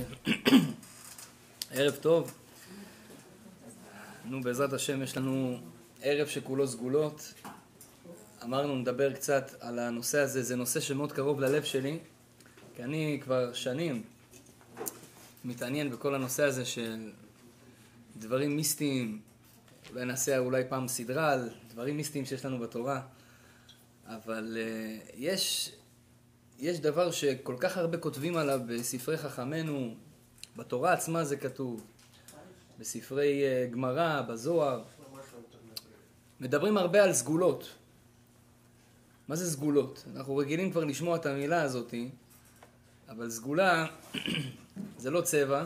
נתחיל. ערב טוב. נו, בעזרת השם, יש לנו ערב שכולו סגולות. אמרנו, נדבר קצת על הנושא הזה, זה נושא שמאוד קרוב ללב שלי, כי אני כבר שנים מתעניין בכל הנושא הזה של דברים מיסטיים, אולי נעשה אולי פעם סדרה על דברים מיסטיים שיש לנו בתורה, אבל uh, יש יש דבר שכל כך הרבה כותבים עליו בספרי חכמינו, בתורה עצמה זה כתוב, בספרי uh, גמרא, בזוהר. מדברים הרבה על סגולות. מה זה סגולות? אנחנו רגילים כבר לשמוע את המילה הזאת, אבל סגולה זה לא צבע,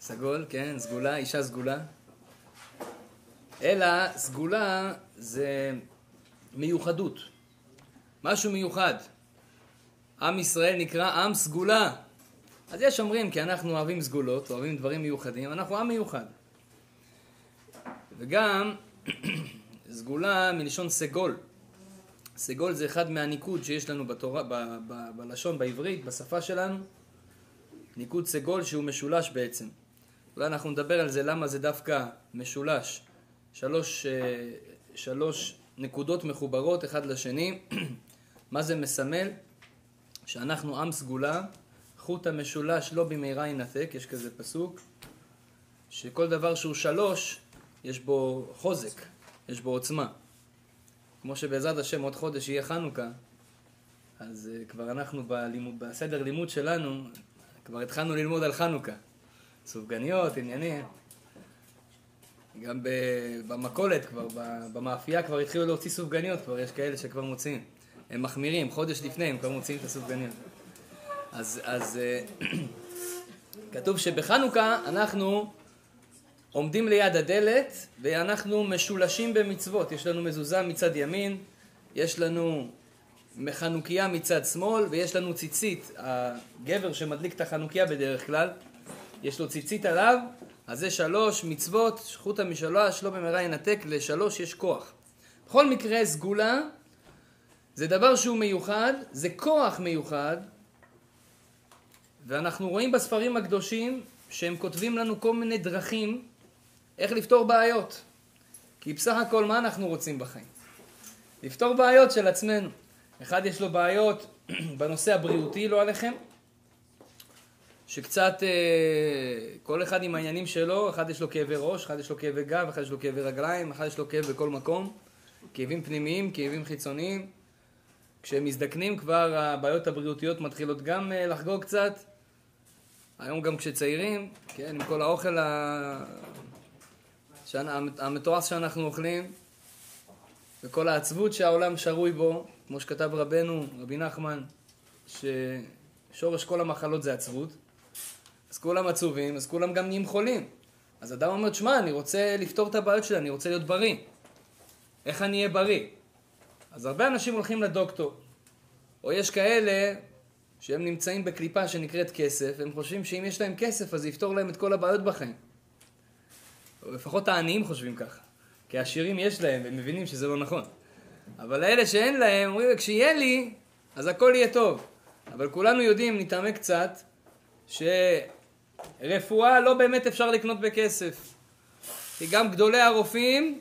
סגול, כן, סגולה, אישה סגולה, אלא סגולה זה מיוחדות, משהו מיוחד. עם ישראל נקרא עם סגולה. אז יש אומרים, כי אנחנו אוהבים סגולות, אוהבים דברים מיוחדים, אנחנו עם מיוחד. וגם סגולה מלשון סגול. סגול זה אחד מהניקוד שיש לנו בתורה, ב, ב, בלשון, בעברית, בשפה שלנו. ניקוד סגול שהוא משולש בעצם. אולי אנחנו נדבר על זה, למה זה דווקא משולש. שלוש, אה, שלוש נקודות מחוברות אחד לשני. מה זה מסמל? שאנחנו עם סגולה, חוט המשולש לא במהרה ינתק, יש כזה פסוק, שכל דבר שהוא שלוש, יש בו חוזק, יש בו עוצמה. כמו שבעזרת השם עוד חודש יהיה חנוכה, אז uh, כבר אנחנו בלימוד, בסדר לימוד שלנו, כבר התחלנו ללמוד על חנוכה. סופגניות, עניינים. גם במכולת, כבר במאפייה כבר התחילו להוציא סופגניות, כבר יש כאלה שכבר מוציאים. הם מחמירים, חודש לפני הם כבר מוציאים את הסופגניות. אז, אז אה, כתוב שבחנוכה אנחנו עומדים ליד הדלת ואנחנו משולשים במצוות. יש לנו מזוזה מצד ימין, יש לנו חנוכיה מצד שמאל ויש לנו ציצית. הגבר שמדליק את החנוכיה בדרך כלל, יש לו ציצית עליו, אז זה שלוש מצוות, שחוטה משלוש, לא במהרה ינתק, לשלוש יש כוח. בכל מקרה, סגולה זה דבר שהוא מיוחד, זה כוח מיוחד, ואנחנו רואים בספרים הקדושים שהם כותבים לנו כל מיני דרכים איך לפתור בעיות. כי בסך הכל מה אנחנו רוצים בחיים? לפתור בעיות של עצמנו. אחד יש לו בעיות בנושא הבריאותי, לא עליכם, שקצת אה, כל אחד עם העניינים שלו, אחד יש לו כאבי ראש, אחד יש לו כאבי גב, אחד יש לו כאבי רגליים, אחד יש לו כאב בכל מקום, כאבים פנימיים, כאבים חיצוניים. כשהם מזדקנים כבר הבעיות הבריאותיות מתחילות גם אה, לחגוג קצת. היום גם כשצעירים, כן, עם כל האוכל ה... המטורס שאנחנו אוכלים, וכל העצבות שהעולם שרוי בו, כמו שכתב רבנו, רבי נחמן, ששורש כל המחלות זה עצבות. אז כולם עצובים, אז כולם גם נהיים חולים. אז אדם אומר, שמע, אני רוצה לפתור את הבעיות שלי, אני רוצה להיות בריא. איך אני אהיה בריא? אז הרבה אנשים הולכים לדוקטור, או יש כאלה שהם נמצאים בקליפה שנקראת כסף, הם חושבים שאם יש להם כסף אז זה יפתור להם את כל הבעיות בחיים. או לפחות העניים חושבים ככה. כי העשירים יש להם, והם מבינים שזה לא נכון. אבל לאלה שאין להם, אומרים, כשיהיה לי, אז הכל יהיה טוב. אבל כולנו יודעים, נתעמק קצת, שרפואה לא באמת אפשר לקנות בכסף. כי גם גדולי הרופאים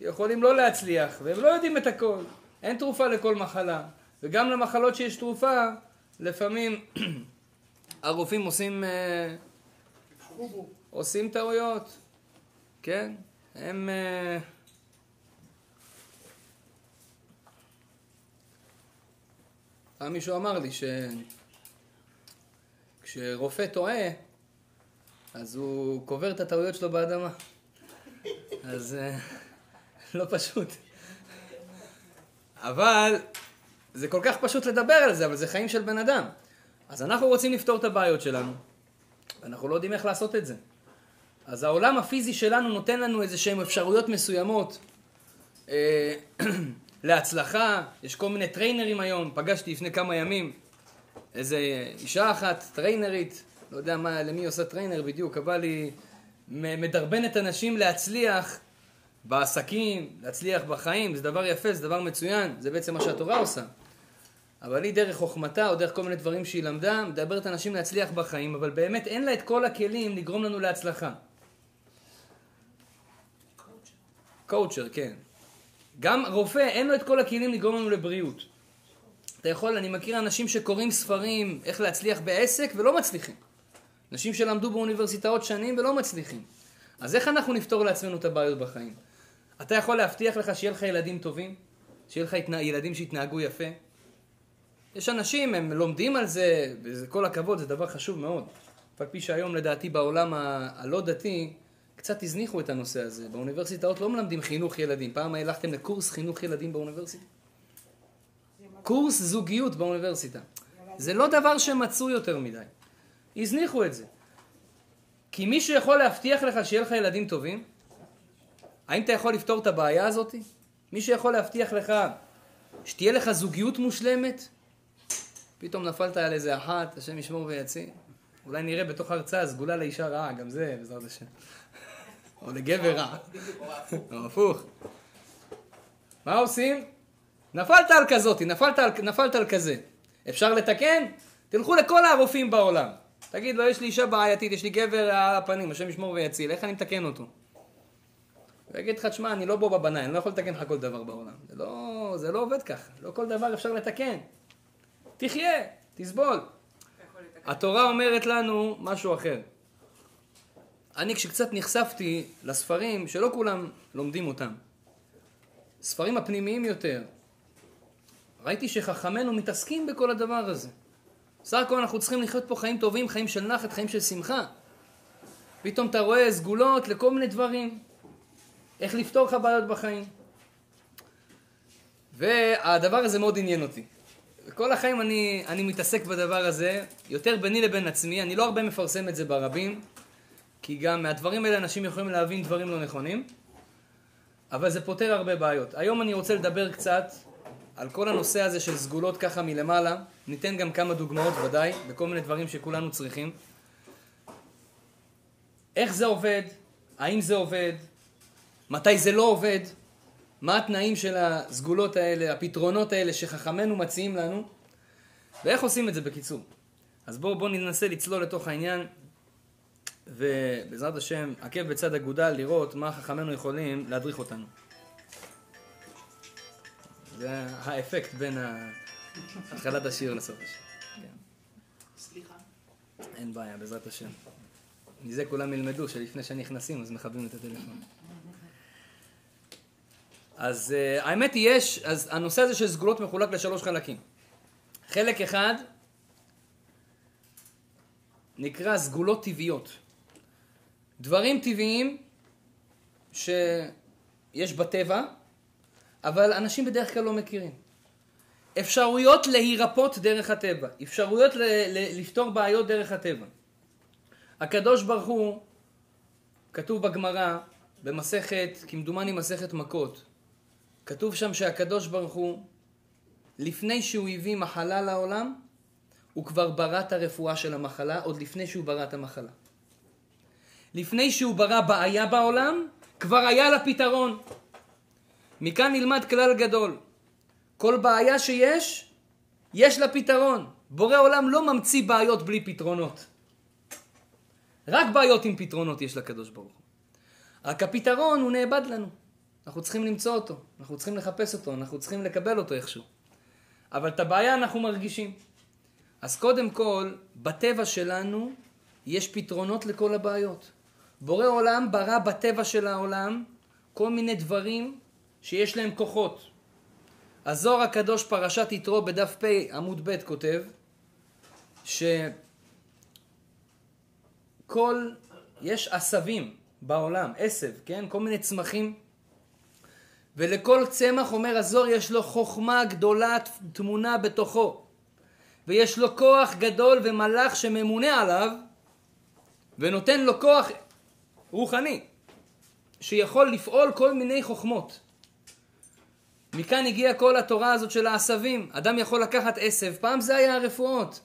יכולים לא להצליח, והם לא יודעים את הכל. אין תרופה לכל מחלה. וגם למחלות שיש תרופה, לפעמים הרופאים עושים, אה, עושים טעויות, כן? הם... אה, פעם מישהו אמר לי שכשרופא טועה, אז הוא קובר את הטעויות שלו באדמה. אז אה, לא פשוט. אבל זה כל כך פשוט לדבר על זה, אבל זה חיים של בן אדם. אז אנחנו רוצים לפתור את הבעיות שלנו, ואנחנו לא יודעים איך לעשות את זה. אז העולם הפיזי שלנו נותן לנו איזה שהן אפשרויות מסוימות אה, להצלחה, יש כל מיני טריינרים היום, פגשתי לפני כמה ימים איזה אישה אחת, טריינרית, לא יודע מה, למי עושה trainer בדיוק, אבל היא מדרבנת אנשים להצליח בעסקים, להצליח בחיים, זה דבר יפה, זה דבר מצוין, זה בעצם מה שהתורה עושה. אבל היא דרך חוכמתה או דרך כל מיני דברים שהיא למדה, מדברת אנשים להצליח בחיים, אבל באמת אין לה את כל הכלים לגרום לנו להצלחה. קואוצ'ר, כן. גם רופא, אין לו את כל הכלים לגרום לנו לבריאות. אתה יכול, אני מכיר אנשים שקוראים ספרים איך להצליח בעסק ולא מצליחים. אנשים שלמדו באוניברסיטאות שנים ולא מצליחים. אז איך אנחנו נפתור לעצמנו את הבעיות בחיים? אתה יכול להבטיח לך שיהיה לך ילדים טובים? שיהיה לך ילדים שיתנהגו יפה? יש אנשים, הם לומדים על זה, וזה כל הכבוד, זה דבר חשוב מאוד. אף על פי שהיום לדעתי בעולם הלא דתי, קצת הזניחו את הנושא הזה. באוניברסיטאות לא מלמדים חינוך ילדים. פעם הלכתם לקורס חינוך ילדים באוניברסיטה? קורס זוגיות באוניברסיטה. זה לא דבר שמצוי יותר מדי. הזניחו את זה. כי מישהו יכול להבטיח לך שיהיה לך ילדים טובים? האם אתה יכול לפתור את הבעיה הזאת? מישהו יכול להבטיח לך שתהיה לך זוגיות מושלמת? פתאום נפלת על איזה אחת, השם ישמור ויציל. אולי נראה בתוך הרצאה סגולה לאישה רעה, גם זה בעזרת השם. או לגבר רע. או הפוך. מה עושים? נפלת על כזאת, נפלת על, נפלת על כזה. אפשר לתקן? תלכו לכל הרופאים בעולם. תגיד לו, יש לי אישה בעייתית, יש לי גבר על הפנים, השם ישמור ויציל, איך אני מתקן אותו? הוא יגיד לך, תשמע, אני לא בובה בנאי, אני לא יכול לתקן לך כל דבר בעולם. זה לא, זה לא עובד ככה, לא כל דבר אפשר לתקן. תחיה, תסבול. התורה אומרת לנו משהו אחר. אני כשקצת נחשפתי לספרים, שלא כולם לומדים אותם, ספרים הפנימיים יותר, ראיתי שחכמינו מתעסקים בכל הדבר הזה. בסך הכל אנחנו צריכים לחיות פה חיים טובים, חיים של נחת, חיים של שמחה. פתאום אתה רואה סגולות לכל מיני דברים. איך לפתור לך בעיות בחיים. והדבר הזה מאוד עניין אותי. כל החיים אני, אני מתעסק בדבר הזה, יותר ביני לבין עצמי, אני לא הרבה מפרסם את זה ברבים, כי גם מהדברים האלה אנשים יכולים להבין דברים לא נכונים, אבל זה פותר הרבה בעיות. היום אני רוצה לדבר קצת על כל הנושא הזה של סגולות ככה מלמעלה, ניתן גם כמה דוגמאות ודאי, בכל מיני דברים שכולנו צריכים. איך זה עובד? האם זה עובד? מתי זה לא עובד? מה התנאים של הסגולות האלה, הפתרונות האלה שחכמינו מציעים לנו, ואיך עושים את זה בקיצור. אז בואו בוא ננסה לצלול לתוך העניין, ובעזרת השם, עקב בצד אגודל לראות מה חכמינו יכולים להדריך אותנו. זה האפקט בין התחלת השיר לסוף השיר. כן. סליחה. אין בעיה, בעזרת השם. מזה כולם ילמדו שלפני שנכנסים אז מכבים את הטלפון. אז uh, האמת היא יש, אז הנושא הזה של סגולות מחולק לשלוש חלקים. חלק אחד נקרא סגולות טבעיות. דברים טבעיים שיש בטבע, אבל אנשים בדרך כלל לא מכירים. אפשרויות להירפות דרך הטבע, אפשרויות לפתור בעיות דרך הטבע. הקדוש ברוך הוא, כתוב בגמרא, במסכת, כמדומני מסכת מכות, כתוב שם שהקדוש ברוך הוא, לפני שהוא הביא מחלה לעולם, הוא כבר ברא את הרפואה של המחלה, עוד לפני שהוא ברא את המחלה. לפני שהוא ברא בעיה בעולם, כבר היה לה פתרון. מכאן נלמד כלל גדול. כל בעיה שיש, יש לה פתרון. בורא עולם לא ממציא בעיות בלי פתרונות. רק בעיות עם פתרונות יש לקדוש ברוך הוא. רק הפתרון הוא נאבד לנו. אנחנו צריכים למצוא אותו, אנחנו צריכים לחפש אותו, אנחנו צריכים לקבל אותו איכשהו. אבל את הבעיה אנחנו מרגישים. אז קודם כל, בטבע שלנו יש פתרונות לכל הבעיות. בורא עולם ברא בטבע של העולם כל מיני דברים שיש להם כוחות. הזוהר הקדוש פרשת יתרו בדף פ עמוד ב' כותב שכל, יש עשבים בעולם, עשב, כן? כל מיני צמחים ולכל צמח, אומר הזוהר, יש לו חוכמה גדולה טמונה בתוכו. ויש לו כוח גדול ומלאך שממונה עליו, ונותן לו כוח רוחני, שיכול לפעול כל מיני חוכמות. מכאן הגיעה כל התורה הזאת של העשבים. אדם יכול לקחת עשב, פעם זה היה הרפואות.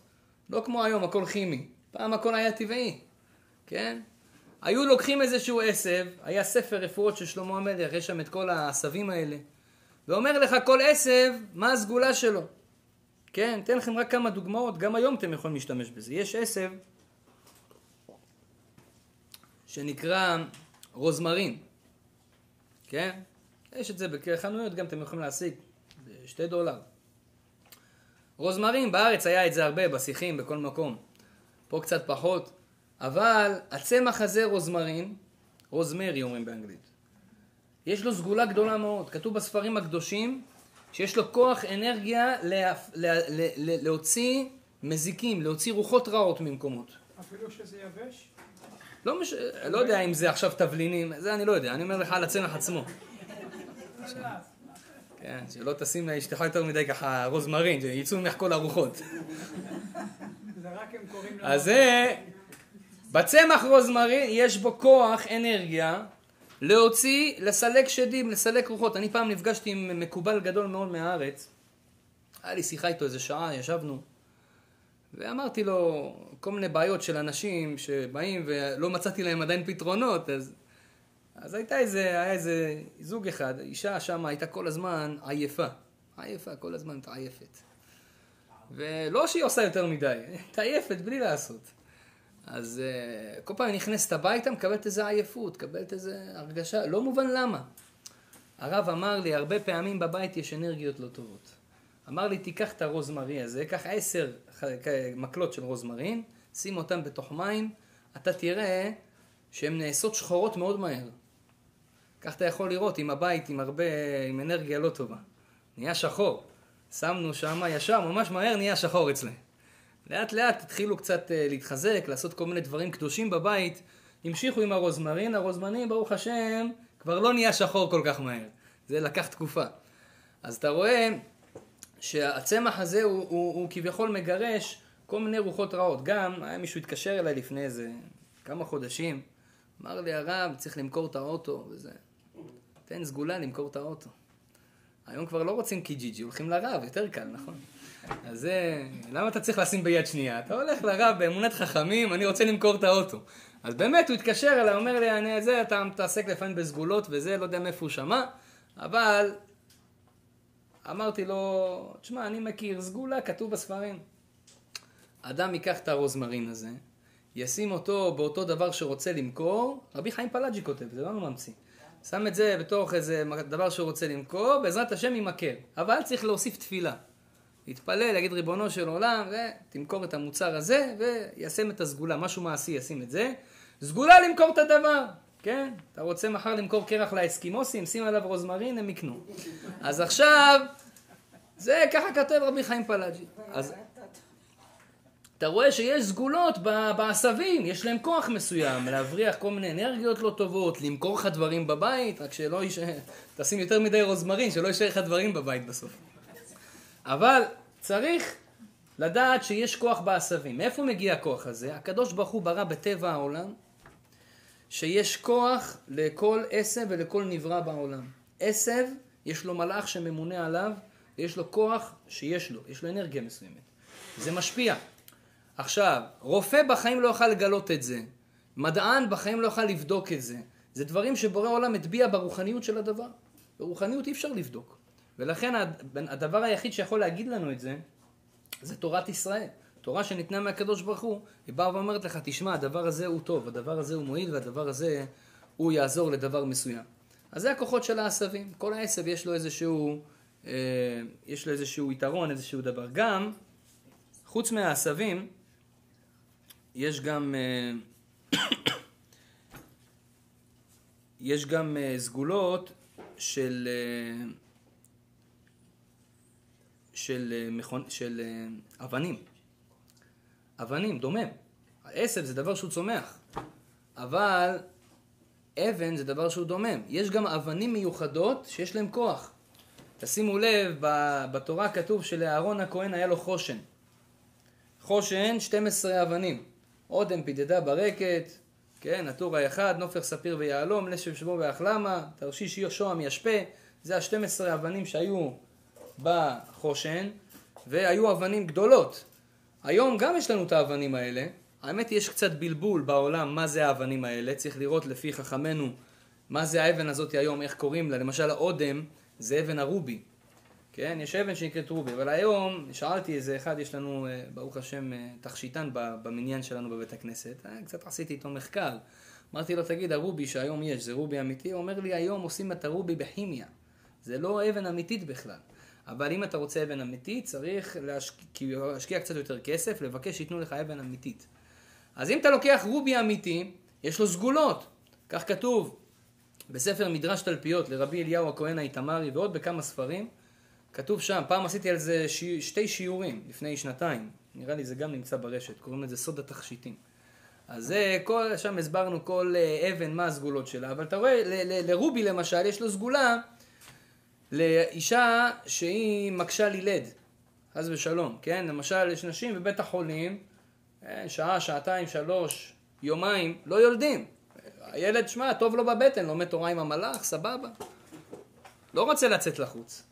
לא כמו היום, הכל כימי. פעם הכל היה טבעי, כן? היו לוקחים איזשהו עשב, היה ספר רפואות של שלמה המלך, יש שם את כל העשבים האלה, ואומר לך כל עשב מה הסגולה שלו, כן, אתן לכם רק כמה דוגמאות, גם היום אתם יכולים להשתמש בזה. יש עשב שנקרא רוזמרין, כן? יש את זה בחנויות, גם אתם יכולים להשיג, שתי דולר. רוזמרין, בארץ היה את זה הרבה, בשיחים, בכל מקום. פה קצת פחות. אבל הצמח הזה, רוזמרין, רוזמרי אומרים באנגלית, יש לו סגולה גדולה מאוד. כתוב בספרים הקדושים שיש לו כוח אנרגיה לה, לה, לה, לה, להוציא מזיקים, להוציא רוחות רעות ממקומות. אפילו שזה יבש? לא, מש... לא יודע אם זה עכשיו תבלינים, זה אני לא יודע, אני אומר לך על הצמח עצמו. כן, שלא תשים לאשתך יותר מדי ככה רוזמרין, שיצאו ממך כל הרוחות. אז זה, בצמח רוזמרין יש בו כוח, אנרגיה, להוציא, לסלק שדים, לסלק רוחות. אני פעם נפגשתי עם מקובל גדול מאוד מהארץ, היה לי שיחה איתו איזה שעה, ישבנו, ואמרתי לו כל מיני בעיות של אנשים שבאים ולא מצאתי להם עדיין פתרונות, אז, אז הייתה איזה, היה איזה זוג אחד, אישה שם הייתה כל הזמן עייפה, עייפה, כל הזמן מתעייפת. ולא שהיא עושה יותר מדי, מתעייפת בלי לעשות. אז uh, כל פעם נכנסת הביתה, מקבלת איזה עייפות, מקבלת איזה הרגשה, לא מובן למה. הרב אמר לי, הרבה פעמים בבית יש אנרגיות לא טובות. אמר לי, תיקח את הרוזמרי הזה, קח עשר מקלות של רוזמרין, שים אותם בתוך מים, אתה תראה שהן נעשות שחורות מאוד מהר. כך אתה יכול לראות עם הבית עם הרבה, עם אנרגיה לא טובה. נהיה שחור. שמנו שם ישר, ממש מהר נהיה שחור אצלם. לאט לאט התחילו קצת אה, להתחזק, לעשות כל מיני דברים קדושים בבית. המשיכו עם הרוזמרין, הרוזמרין, ברוך השם, כבר לא נהיה שחור כל כך מהר. זה לקח תקופה. אז אתה רואה שהצמח הזה הוא, הוא, הוא כביכול מגרש כל מיני רוחות רעות. גם, היה מישהו התקשר אליי לפני איזה כמה חודשים, אמר לי הרב, צריך למכור את האוטו וזה. תן סגולה למכור את האוטו. היום כבר לא רוצים קיג'יג'י, הולכים לרב, יותר קל, נכון? אז זה, למה אתה צריך לשים ביד שנייה? אתה הולך לרב באמונת חכמים, אני רוצה למכור את האוטו. אז באמת הוא התקשר אליי, אומר לי, אני זה, אתה מתעסק לפעמים בסגולות וזה, לא יודע מאיפה הוא שמע, אבל אמרתי לו, תשמע, אני מכיר סגולה, כתוב בספרים. אדם ייקח את הרוזמרין הזה, ישים אותו באותו דבר שרוצה למכור, רבי חיים פלאג'י כותב, זה לא ממציא. שם את זה בתוך איזה דבר שהוא רוצה למכור, בעזרת השם ימכר. אבל צריך להוסיף תפילה. להתפלל, להגיד ריבונו של עולם, ותמכור את המוצר הזה, וישם את הסגולה, משהו מעשי ישים את זה. סגולה למכור את הדבר, כן? אתה רוצה מחר למכור קרח לאסקימוסים, שים עליו רוזמרין, הם יקנו. אז עכשיו, זה ככה כותב רבי חיים פלאג'י. אז אתה רואה שיש סגולות בעשבים, יש להם כוח מסוים, להבריח כל מיני אנרגיות לא טובות, למכור לך דברים בבית, רק שלא יישאר, תשים יותר מדי רוזמרין, שלא יישאר לך דברים בבית בסוף. אבל צריך לדעת שיש כוח בעשבים. מאיפה מגיע הכוח הזה? הקדוש ברוך הוא ברא בטבע העולם שיש כוח לכל עשב ולכל נברא בעולם. עשב, יש לו מלאך שממונה עליו, ויש לו כוח שיש לו, יש לו אנרגיה מסוימת. זה משפיע. עכשיו, רופא בחיים לא יוכל לגלות את זה. מדען בחיים לא יוכל לבדוק את זה. זה דברים שבורא עולם הטביע ברוחניות של הדבר. ברוחניות אי אפשר לבדוק. ולכן הדבר היחיד שיכול להגיד לנו את זה, זה תורת ישראל. תורה שניתנה מהקדוש ברוך הוא, היא באה ואומרת לך, תשמע, הדבר הזה הוא טוב, הדבר הזה הוא מועיל, והדבר הזה הוא יעזור לדבר מסוים. אז זה הכוחות של העשבים. כל העשב יש לו איזשהו, אה, יש לו איזשהו יתרון, איזשהו דבר. גם, חוץ מהעשבים, יש גם, אה, יש גם אה, סגולות של, אה, של, אה, מכון, של אה, אבנים. אבנים, דומם. עשב זה דבר שהוא צומח, אבל אבן זה דבר שהוא דומם. יש גם אבנים מיוחדות שיש להן כוח. תשימו לב, בתורה כתוב שלאהרון הכהן היה לו חושן. חושן, 12 אבנים. אודם פידדה ברקת, כן, הטור האחד, נופר ספיר ויהלום, לשב שבו ואחלמה, תרשיש שוהם ישפה, זה ה-12 אבנים שהיו בחושן, והיו אבנים גדולות. היום גם יש לנו את האבנים האלה. האמת יש קצת בלבול בעולם מה זה האבנים האלה, צריך לראות לפי חכמינו מה זה האבן הזאת היום, איך קוראים לה. למשל האודם זה אבן הרובי. כן, יש אבן שנקראת רובי, אבל היום שאלתי איזה אחד, יש לנו, אה, ברוך השם, אה, תכשיטן במניין שלנו בבית הכנסת, אה, קצת עשיתי איתו מחקר. אמרתי לו, תגיד, הרובי שהיום יש, זה רובי אמיתי? הוא אומר לי, היום עושים את הרובי בכימיה. זה לא אבן אמיתית בכלל. אבל אם אתה רוצה אבן אמיתית, צריך להשקיע, להשקיע קצת יותר כסף, לבקש שייתנו לך אבן אמיתית. אז אם אתה לוקח רובי אמיתי, יש לו סגולות. כך כתוב בספר מדרש תלפיות לרבי אליהו הכהן האיתמרי ועוד בכמה ספרים. כתוב שם, פעם עשיתי על זה שי, שתי שיעורים לפני שנתיים. נראה לי זה גם נמצא ברשת, קוראים לזה סוד התכשיטים. אז זה, כל, שם הסברנו כל אה, אבן מה הסגולות שלה, אבל אתה רואה, ל- ל- לרובי למשל, יש לו סגולה לאישה שהיא מקשה לילד, חס ושלום, כן? למשל, יש נשים בבית החולים, אה, שעה, שעתיים, שלוש, יומיים, לא יולדים. הילד, שמע, טוב לו בבטן, לומד תורה עם המלאך, סבבה. לא רוצה לצאת לחוץ.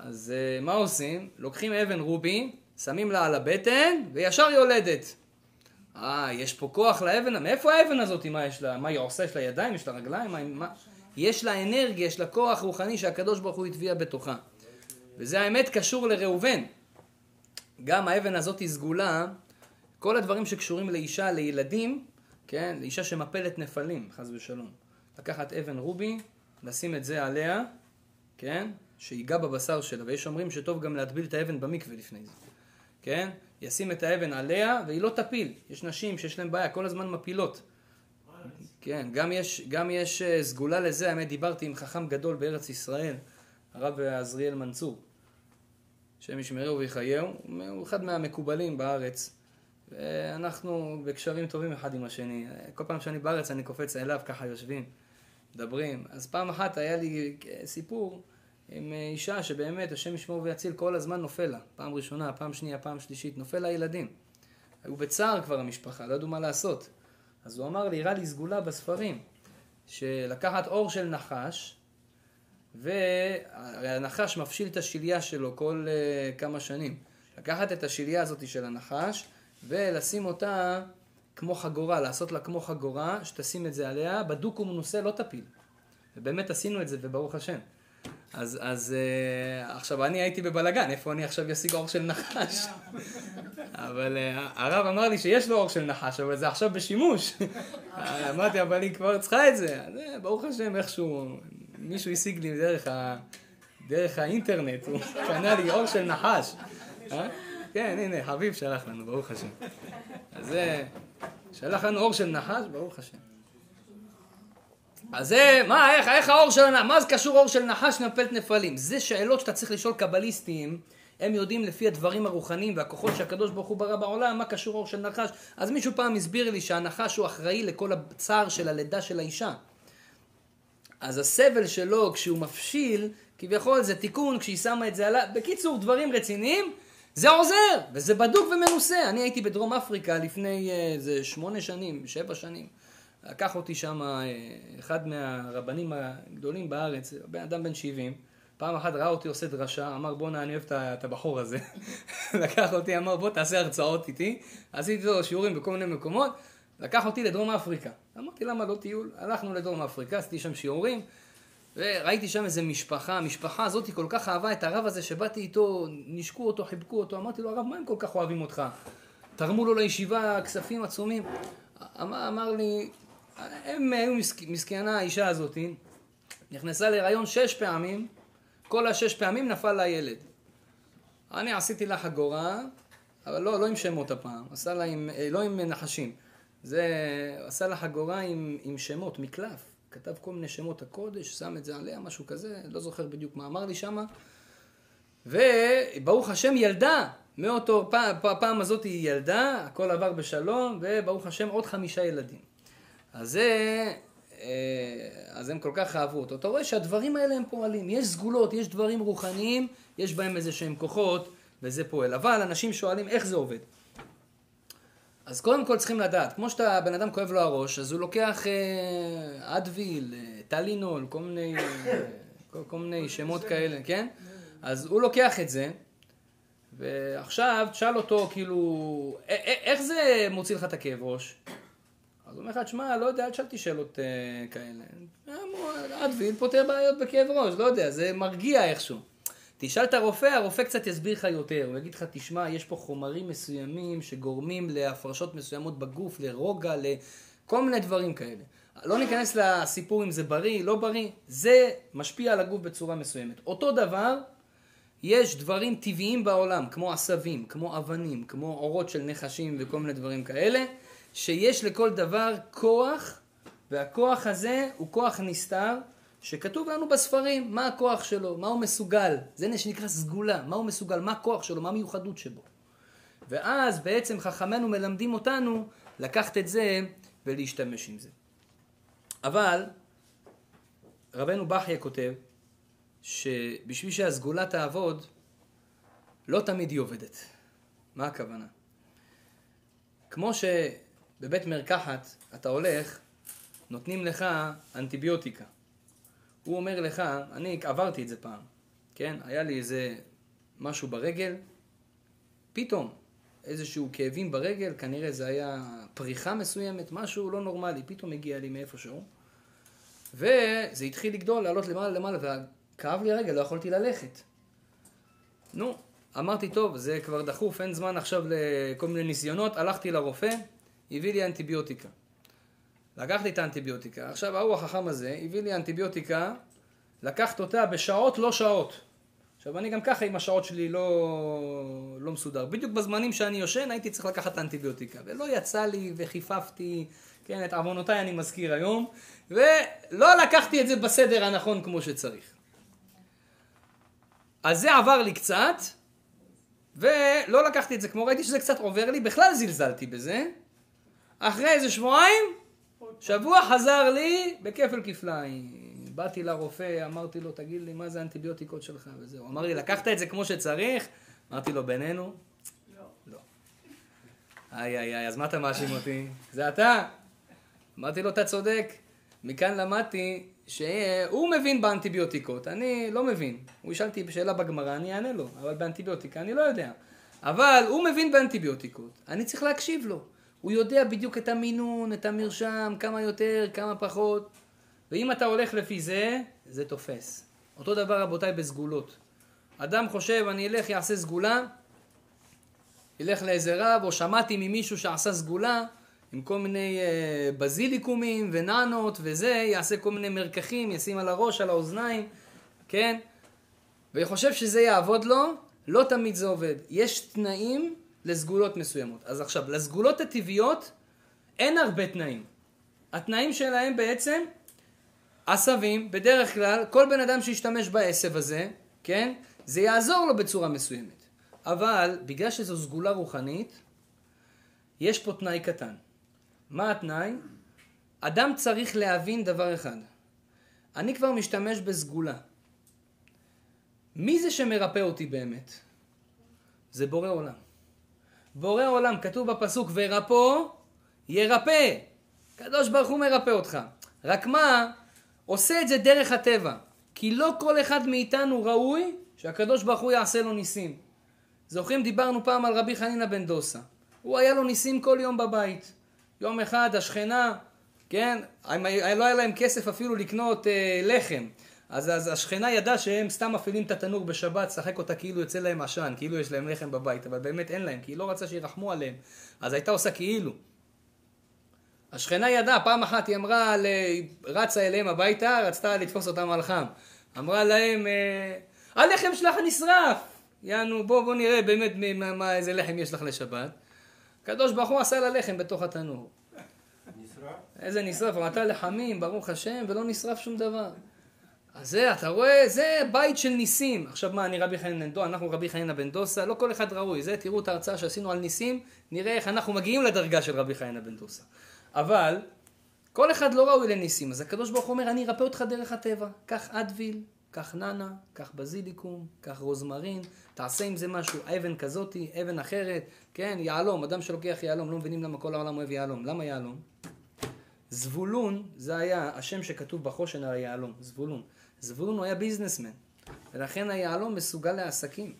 אז uh, מה עושים? לוקחים אבן רובי, שמים לה על הבטן, וישר יולדת. אה, יש פה כוח לאבן, מאיפה האבן הזאת? מה יש לה? מה היא עושה? יש לה ידיים? יש לה רגליים? מה? יש לה אנרגיה, יש לה כוח רוחני שהקדוש ברוך הוא הטביע בתוכה. וזה האמת קשור לראובן. גם האבן הזאת היא סגולה, כל הדברים שקשורים לאישה, לילדים, כן, לאישה שמפלת נפלים, חס ושלום. לקחת אבן רובי, לשים את זה עליה, כן, שיגע בבשר שלה, ויש אומרים שטוב גם להטביל את האבן במקווה לפני זה, כן? ישים את האבן עליה והיא לא תפיל. יש נשים שיש להן בעיה, כל הזמן מפילות. כן, גם יש, גם יש אה, סגולה לזה, האמת דיברתי עם חכם גדול בארץ ישראל, הרב עזריאל מנצור, השם ישמרהו ויחייהו, הוא אחד מהמקובלים בארץ. ואנחנו בקשרים טובים אחד עם השני. כל פעם שאני בארץ אני קופץ אליו, ככה יושבים, מדברים. אז פעם אחת היה לי סיפור עם אישה שבאמת, השם ישמור ויציל, כל הזמן נופל לה. פעם ראשונה, פעם שנייה, פעם שלישית, נופל לה ילדים. היו בצער כבר המשפחה, לא ידעו מה לעשות. אז הוא אמר לי, הראה לי סגולה בספרים, שלקחת אור של נחש, והנחש מפשיל את השליה שלו כל uh, כמה שנים. לקחת את השליה הזאת של הנחש, ולשים אותה כמו חגורה, לעשות לה כמו חגורה, שתשים את זה עליה, בדוק ומנוסה לא תפיל. ובאמת עשינו את זה, וברוך השם. אז, אז uh, עכשיו אני הייתי בבלגן, איפה אני עכשיו אשיג אור של נחש? אבל uh, הרב אמר לי שיש לו אור של נחש, אבל זה עכשיו בשימוש. אמרתי, אבל היא כבר צריכה את זה. אז uh, ברוך השם, איכשהו, מישהו השיג לי דרך, ה, דרך האינטרנט, הוא קנה לי אור של נחש. כן, הנה, חביב שלח לנו, ברוך השם. אז זה, שלח לנו אור של נחש, ברוך השם. אז זה, מה, איך, איך האור של הנחש, מה זה קשור אור של נחש למפלת נפלים? זה שאלות שאתה צריך לשאול קבליסטים, הם יודעים לפי הדברים הרוחניים והכוחות שהקדוש ברוך הוא ברא בעולם, מה קשור אור של נחש. אז מישהו פעם הסביר לי שהנחש הוא אחראי לכל הצער של הלידה של האישה. אז הסבל שלו כשהוא מפשיל, כביכול זה תיקון כשהיא שמה את זה עליו. בקיצור, דברים רציניים, זה עוזר, וזה בדוק ומנוסה. אני הייתי בדרום אפריקה לפני איזה שמונה שנים, שבע שנים. לקח אותי שם אחד מהרבנים הגדולים בארץ, בן אדם בן 70. פעם אחת ראה אותי עושה דרשה, אמר בואנה אני אוהב את הבחור הזה. לקח אותי, אמר בוא תעשה הרצאות איתי. עשיתי לו שיעורים בכל מיני מקומות. לקח אותי לדרום אפריקה. אמרתי למה לא טיול? הלכנו לדרום אפריקה, עשיתי שם שיעורים. וראיתי שם איזה משפחה, המשפחה הזאת כל כך אהבה את הרב הזה שבאתי איתו, נשקו אותו, חיבקו אותו, אמרתי לו הרב מה הם כל כך אוהבים אותך? תרמו לו לישיבה כספים עצומים. אמר, אמר לי, הם היו מסכ... מסכנה האישה הזאת, נכנסה להיריון שש פעמים, כל השש פעמים נפל לה ילד. אני עשיתי לה חגורה, אבל לא, לא עם שמות הפעם, עשה לה עם, לא עם נחשים. זה, עשה לה חגורה עם, עם שמות, מקלף. כתב כל מיני שמות הקודש, שם את זה עליה, משהו כזה, לא זוכר בדיוק מה אמר לי שמה. וברוך השם ילדה, מאותו פעם, פעם הזאת היא ילדה, הכל עבר בשלום, וברוך השם עוד חמישה ילדים. אז זה, אז הם כל כך אהבו אותו. אתה רואה שהדברים האלה הם פועלים, יש סגולות, יש דברים רוחניים, יש בהם איזה שהם כוחות, וזה פועל. אבל אנשים שואלים איך זה עובד. אז קודם כל צריכים לדעת, כמו שאתה, בן אדם כואב לו הראש, אז הוא לוקח אה, אדוויל, אה, טלינול, כל מיני, אה, כל, כל מיני שמות כאלה, כן? אז הוא לוקח את זה, ועכשיו תשאל אותו, כאילו, א- א- איך זה מוציא לך את הכאב ראש? אז הוא אומר לך, תשמע, לא יודע, אל תשאלתי שאלות uh, כאלה. אדוויל פותר בעיות בכאב ראש, לא יודע, זה מרגיע איכשהו. תשאל את הרופא, הרופא קצת יסביר לך יותר. הוא יגיד לך, תשמע, יש פה חומרים מסוימים שגורמים להפרשות מסוימות בגוף, לרוגע, לכל מיני דברים כאלה. לא ניכנס לסיפור אם זה בריא, לא בריא, זה משפיע על הגוף בצורה מסוימת. אותו דבר, יש דברים טבעיים בעולם, כמו עשבים, כמו אבנים, כמו אורות של נחשים וכל מיני דברים כאלה, שיש לכל דבר כוח, והכוח הזה הוא כוח נסתר, שכתוב לנו בספרים מה הכוח שלו, מה הוא מסוגל. זה שנקרא סגולה, מה הוא מסוגל, מה הכוח שלו, מה המיוחדות שבו. ואז בעצם חכמינו מלמדים אותנו לקחת את זה ולהשתמש עם זה. אבל רבנו בחיה כותב שבשביל שהסגולה תעבוד, לא תמיד היא עובדת. מה הכוונה? כמו שבבית מרקחת אתה הולך, נותנים לך אנטיביוטיקה. הוא אומר לך, אני עברתי את זה פעם, כן? היה לי איזה משהו ברגל, פתאום איזשהו כאבים ברגל, כנראה זה היה פריחה מסוימת, משהו לא נורמלי, פתאום הגיע לי מאיפשהו. וזה התחיל לגדול, לעלות למעלה למעלה, וכאב לי הרגל, לא יכולתי ללכת. נו, אמרתי, טוב, זה כבר דחוף, אין זמן עכשיו לכל מיני ניסיונות, הלכתי לרופא, הביא לי אנטיביוטיקה. לקחתי את האנטיביוטיקה. עכשיו, ההוא החכם הזה הביא לי אנטיביוטיקה, לקחת אותה בשעות לא שעות. עכשיו, אני גם ככה עם השעות שלי לא, לא מסודר. בדיוק בזמנים שאני יושן הייתי צריך לקחת אנטיביוטיקה. ולא יצא לי וחיפפתי, כן, את עוונותיי אני מזכיר היום, ולא לקחתי את זה בסדר הנכון כמו שצריך. אז זה עבר לי קצת, ולא לקחתי את זה כמו ראיתי שזה קצת עובר לי, בכלל זלזלתי בזה. אחרי איזה שבועיים, שבוע חזר לי בכפל כפליים. באתי לרופא, אמרתי לו, תגיד לי, מה זה האנטיביוטיקות שלך? וזהו. אמר לי, לקחת את זה כמו שצריך? אמרתי לו, בינינו? לא. לא. איי, איי, איי, אז מה אתה מאשים אותי? זה אתה? אמרתי לו, אתה צודק. מכאן למדתי שהוא מבין באנטיביוטיקות, אני לא מבין. הוא ישאל אותי שאלה בגמרא, אני אענה לו, אבל באנטיביוטיקה אני לא יודע. אבל הוא מבין באנטיביוטיקות, אני צריך להקשיב לו. הוא יודע בדיוק את המינון, את המרשם, כמה יותר, כמה פחות. ואם אתה הולך לפי זה, זה תופס. אותו דבר רבותיי בסגולות. אדם חושב, אני אלך, יעשה סגולה, ילך לאיזה רב, או שמעתי ממישהו שעשה סגולה, עם כל מיני אה, בזיליקומים וננות וזה, יעשה כל מיני מרקחים, ישים על הראש, על האוזניים, כן? וחושב שזה יעבוד לו, לא תמיד זה עובד. יש תנאים לסגולות מסוימות. אז עכשיו, לסגולות הטבעיות אין הרבה תנאים. התנאים שלהם בעצם עשבים, בדרך כלל, כל בן אדם שישתמש בעשב הזה, כן? זה יעזור לו בצורה מסוימת. אבל בגלל שזו סגולה רוחנית, יש פה תנאי קטן. מה התנאי? אדם צריך להבין דבר אחד. אני כבר משתמש בסגולה. מי זה שמרפא אותי באמת? זה בורא עולם. בורא עולם, כתוב בפסוק, ורפו ירפא. קדוש ברוך הוא מרפא אותך. רק מה, עושה את זה דרך הטבע. כי לא כל אחד מאיתנו ראוי שהקדוש ברוך הוא יעשה לו ניסים. זוכרים, דיברנו פעם על רבי חנינא בן דוסה. הוא היה לו ניסים כל יום בבית. יום אחד השכנה, כן, לא היה להם כסף אפילו לקנות אה, לחם. אז, אז השכנה ידעה שהם סתם מפעילים את התנור בשבת, שחק אותה כאילו יוצא להם עשן, כאילו יש להם לחם בבית, אבל באמת אין להם, כי היא לא רצה שירחמו עליהם. אז הייתה עושה כאילו. השכנה ידעה, פעם אחת היא אמרה, רצה אליהם הביתה, רצתה לתפוס אותם על חם. אמרה להם, אה, הלחם שלך נשרף! יענו, בוא, בוא נראה באמת מה, מה, איזה לחם יש לך לשבת. הקדוש ברוך הוא עשה לה לחם בתוך התנור. נשרף? איזה נשרף, אמרת לחמים, ברוך השם, ולא נשרף שום דבר. אז זה, אתה רואה, זה בית של ניסים. עכשיו מה, אני רבי חנין בן דוסה, אנחנו רבי חנינא בן דוסה, לא כל אחד ראוי. זה, תראו את ההרצאה שעשינו על ניסים, נראה איך אנחנו מגיעים לדרגה של רבי חנינא בן דוסה. אבל, כל אחד לא ראוי לניסים. אז הקדוש ברוך אומר, אני ארפא אותך דרך הטבע. קח אדוויל, קח ננה, קח בזיליקום, קח רוזמרין, תעשה עם זה משהו, אבן כזאתי, אבן אחרת, כן, יהלום, אדם שלוקח יהלום, לא מבינים למה כל העולם אוהב יהלום. למה יהלום? זבולון, זה היה השם שכתוב בחושן על היהלום, זבולון. זבולון הוא היה ביזנסמן, ולכן היהלום מסוגל לעסקים.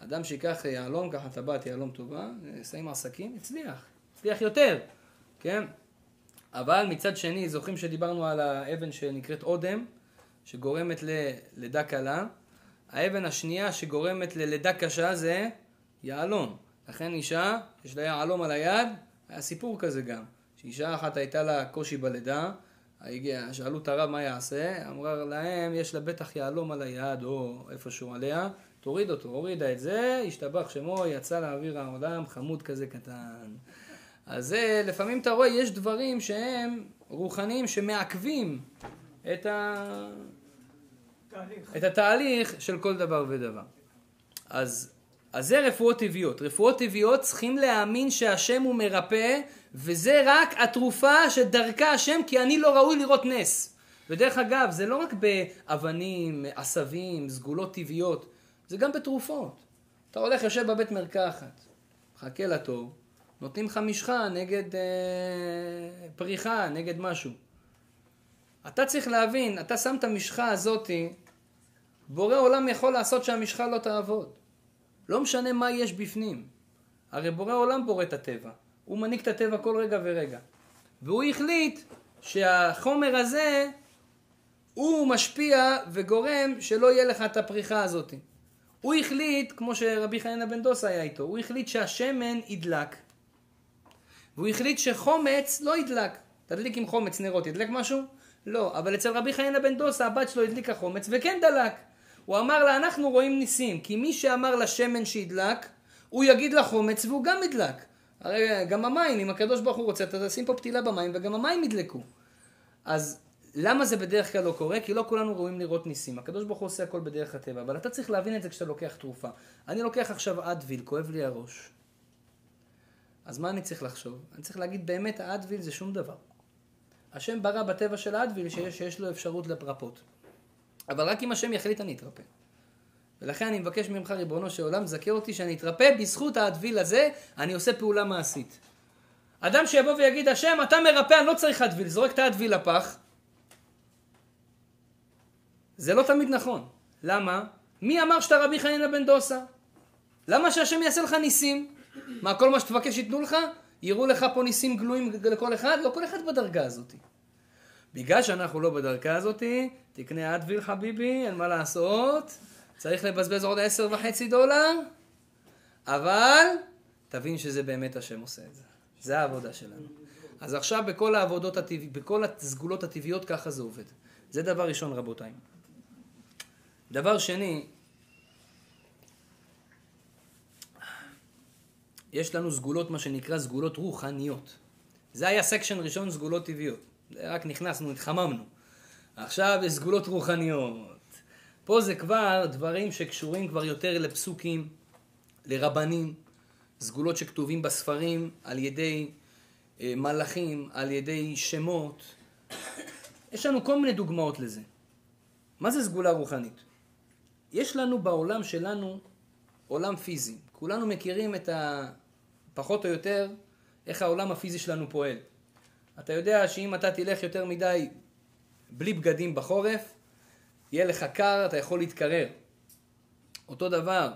אדם שיקח יהלום, ככה טבעת יהלום טובה, יעשה עם עסקים, הצליח, הצליח יותר, כן? אבל מצד שני, זוכרים שדיברנו על האבן שנקראת אודם, שגורמת ללידה קלה, האבן השנייה שגורמת ללידה קשה זה יהלום. לכן אישה, יש לה יהלום על היד, היה סיפור כזה גם. שאישה אחת הייתה לה קושי בלידה, הגיע, שאלו את הרב מה יעשה, אמרה להם, יש לה בטח יהלום על היד או איפשהו עליה, תוריד אותו, הורידה את זה, השתבח שמו, יצא לאוויר העולם, חמוד כזה קטן. אז זה, לפעמים אתה רואה, יש דברים שהם רוחניים שמעכבים את, ה... תהליך. את התהליך של כל דבר ודבר. אז, אז זה רפואות טבעיות. רפואות טבעיות צריכים להאמין שהשם הוא מרפא, וזה רק התרופה שדרכה השם, כי אני לא ראוי לראות נס. ודרך אגב, זה לא רק באבנים, עשבים, סגולות טבעיות, זה גם בתרופות. אתה הולך, יושב בבית מרקחת, מחכה לתור, נותנים לך משחה נגד אה, פריחה, נגד משהו. אתה צריך להבין, אתה שם את המשחה הזאתי, בורא עולם יכול לעשות שהמשחה לא תעבוד. לא משנה מה יש בפנים. הרי בורא עולם בורא את הטבע. הוא מנהיג את הטבע כל רגע ורגע. והוא החליט שהחומר הזה, הוא משפיע וגורם שלא יהיה לך את הפריחה הזאת. הוא החליט, כמו שרבי חנינא בן דוס היה איתו, הוא החליט שהשמן ידלק. והוא החליט שחומץ לא ידלק. תדליק עם חומץ נרות, ידלק משהו? לא. אבל אצל רבי חנינא בן דוסה הבת שלו הדליקה חומץ וכן דלק. הוא אמר לה, אנחנו רואים ניסים, כי מי שאמר לשמן שידלק, הוא יגיד לחומץ והוא גם ידלק. הרי גם המים, אם הקדוש ברוך הוא רוצה, אתה תשים פה פתילה במים וגם המים ידלקו. אז למה זה בדרך כלל לא קורה? כי לא כולנו ראויים לראות ניסים. הקדוש ברוך הוא עושה הכל בדרך הטבע, אבל אתה צריך להבין את זה כשאתה לוקח תרופה. אני לוקח עכשיו אדוויל, כואב לי הראש. אז מה אני צריך לחשוב? אני צריך להגיד, באמת האדוויל זה שום דבר. השם ברא בטבע של האדוויל שיש, שיש לו אפשרות לפרפות. אבל רק אם השם יחליט אני אתרפא. ולכן אני מבקש ממך, ריבונו של עולם, זכה אותי שאני אתרפא בזכות האדוויל הזה, אני עושה פעולה מעשית. אדם שיבוא ויגיד, השם, אתה מרפא, אני לא צריך אדוויל, זורק את האדוויל לפח. זה לא תמיד נכון. למה? מי אמר שאתה רבי חנינא בן דוסה? למה שהשם יעשה לך ניסים? מה, כל מה שתבקש ייתנו לך? יראו לך פה ניסים גלויים לכל אחד? לא כל אחד בדרגה הזאת. בגלל שאנחנו לא בדרגה הזאת, תקנה אדוויל חביבי, אין מה לעשות. צריך לבזבז עוד עשר וחצי דולר, אבל תבין שזה באמת השם עושה את זה. זה העבודה שלנו. אז עכשיו בכל העבודות הטבעיות, בכל הסגולות הטבעיות ככה זה עובד. זה דבר ראשון רבותיי. דבר שני, יש לנו סגולות, מה שנקרא סגולות רוחניות. זה היה section ראשון, סגולות טבעיות. רק נכנסנו, התחממנו. עכשיו יש סגולות רוחניות. פה זה כבר דברים שקשורים כבר יותר לפסוקים, לרבנים, סגולות שכתובים בספרים על ידי אה, מלאכים, על ידי שמות. יש לנו כל מיני דוגמאות לזה. מה זה סגולה רוחנית? יש לנו בעולם שלנו עולם פיזי. כולנו מכירים את ה... פחות או יותר איך העולם הפיזי שלנו פועל. אתה יודע שאם אתה תלך יותר מדי בלי בגדים בחורף, יהיה לך קר, אתה יכול להתקרר. אותו דבר,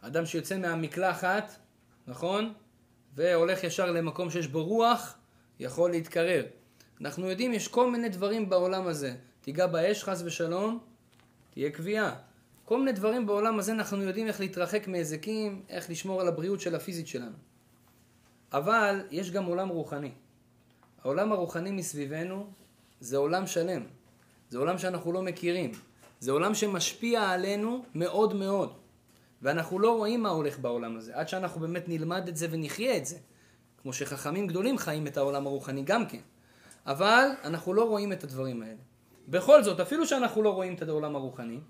אדם שיוצא מהמקלחת, נכון? והולך ישר למקום שיש בו רוח, יכול להתקרר. אנחנו יודעים, יש כל מיני דברים בעולם הזה. תיגע באש, חס ושלום, תהיה קביעה. כל מיני דברים בעולם הזה אנחנו יודעים איך להתרחק מהזקים, איך לשמור על הבריאות של הפיזית שלנו. אבל יש גם עולם רוחני. העולם הרוחני מסביבנו זה עולם שלם. זה עולם שאנחנו לא מכירים. זה עולם שמשפיע עלינו מאוד מאוד. ואנחנו לא רואים מה הולך בעולם הזה, עד שאנחנו באמת נלמד את זה ונחיה את זה. כמו שחכמים גדולים חיים את העולם הרוחני גם כן. אבל אנחנו לא רואים את הדברים האלה. בכל זאת, אפילו שאנחנו לא רואים את העולם הרוחני,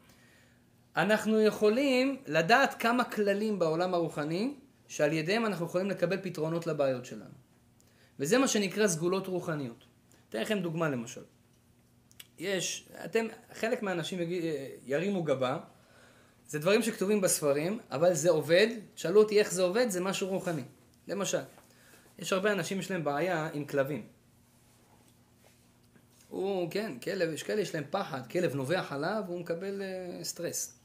אנחנו יכולים לדעת כמה כללים בעולם הרוחני, שעל ידיהם אנחנו יכולים לקבל פתרונות לבעיות שלנו. וזה מה שנקרא סגולות רוחניות. אתן לכם דוגמה למשל. יש, אתם, חלק מהאנשים יגיד, ירימו גבה, זה דברים שכתובים בספרים, אבל זה עובד, שאלו אותי איך זה עובד, זה משהו רוחני. למשל, יש הרבה אנשים יש להם בעיה עם כלבים. הוא, כן, כלב, יש כאלה יש להם פחד, כלב נובח עליו, הוא מקבל uh, סטרס.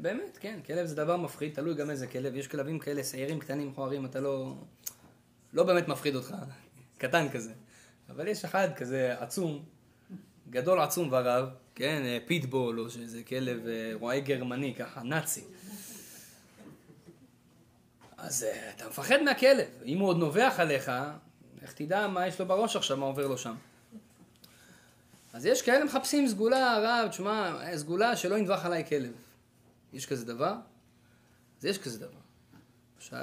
באמת, כן, כלב זה דבר מפחיד, תלוי גם איזה כלב. יש כלבים כאלה שעירים, קטנים, מכוערים, אתה לא... לא באמת מפחיד אותך, קטן כזה. אבל יש אחד כזה עצום, גדול עצום ורב, כן, אה, פיטבול או שזה כלב אה, רועה גרמני, ככה, נאצי. אז אה, אתה מפחד מהכלב. אם הוא עוד נובח עליך, איך תדע מה יש לו בראש עכשיו, מה עובר לו שם. אז יש כאלה מחפשים סגולה, הרב, תשמע, סגולה שלא ינבח עליי כלב. יש כזה דבר? אז יש כזה דבר. למשל,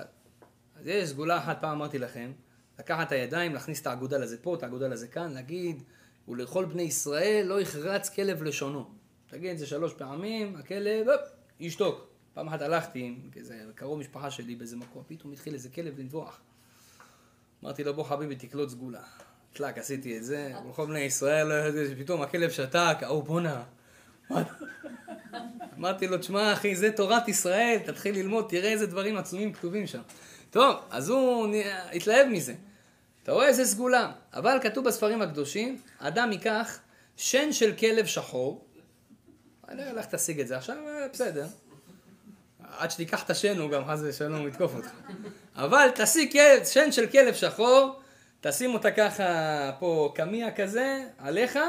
אז יש סגולה אחת, פעם אמרתי לכם, לקחת את הידיים, להכניס את האגודה לזה פה, את האגודה לזה כאן, להגיד, ולכל בני ישראל לא יחרץ כלב לשונו. תגיד את זה שלוש פעמים, הכלב, הופ, ישתוק. פעם אחת הלכתי עם איזה קרוב משפחה שלי באיזה מקום, פתאום התחיל איזה כלב לנבוח. אמרתי לו, בוא חביבי, תקלוט סגולה. טלאק, עשיתי את זה, ולכל בני ישראל, לא ידעתי, פתאום הכלב שתק, ההוא בואנה. אמרתי לו, תשמע אחי, זה תורת ישראל, תתחיל ללמוד, תראה איזה דברים עצומים כתובים שם. טוב, אז הוא התלהב מזה. אתה רואה איזה סגולה. אבל כתוב בספרים הקדושים, אדם ייקח שן של כלב שחור, אני הולך תשיג את זה עכשיו, אה, בסדר. עד שתיקח את השן הוא גם חס ושלום יתקוף אותך. אבל תשיג שן של כלב שחור, תשים אותה ככה פה קמיע כזה, עליך,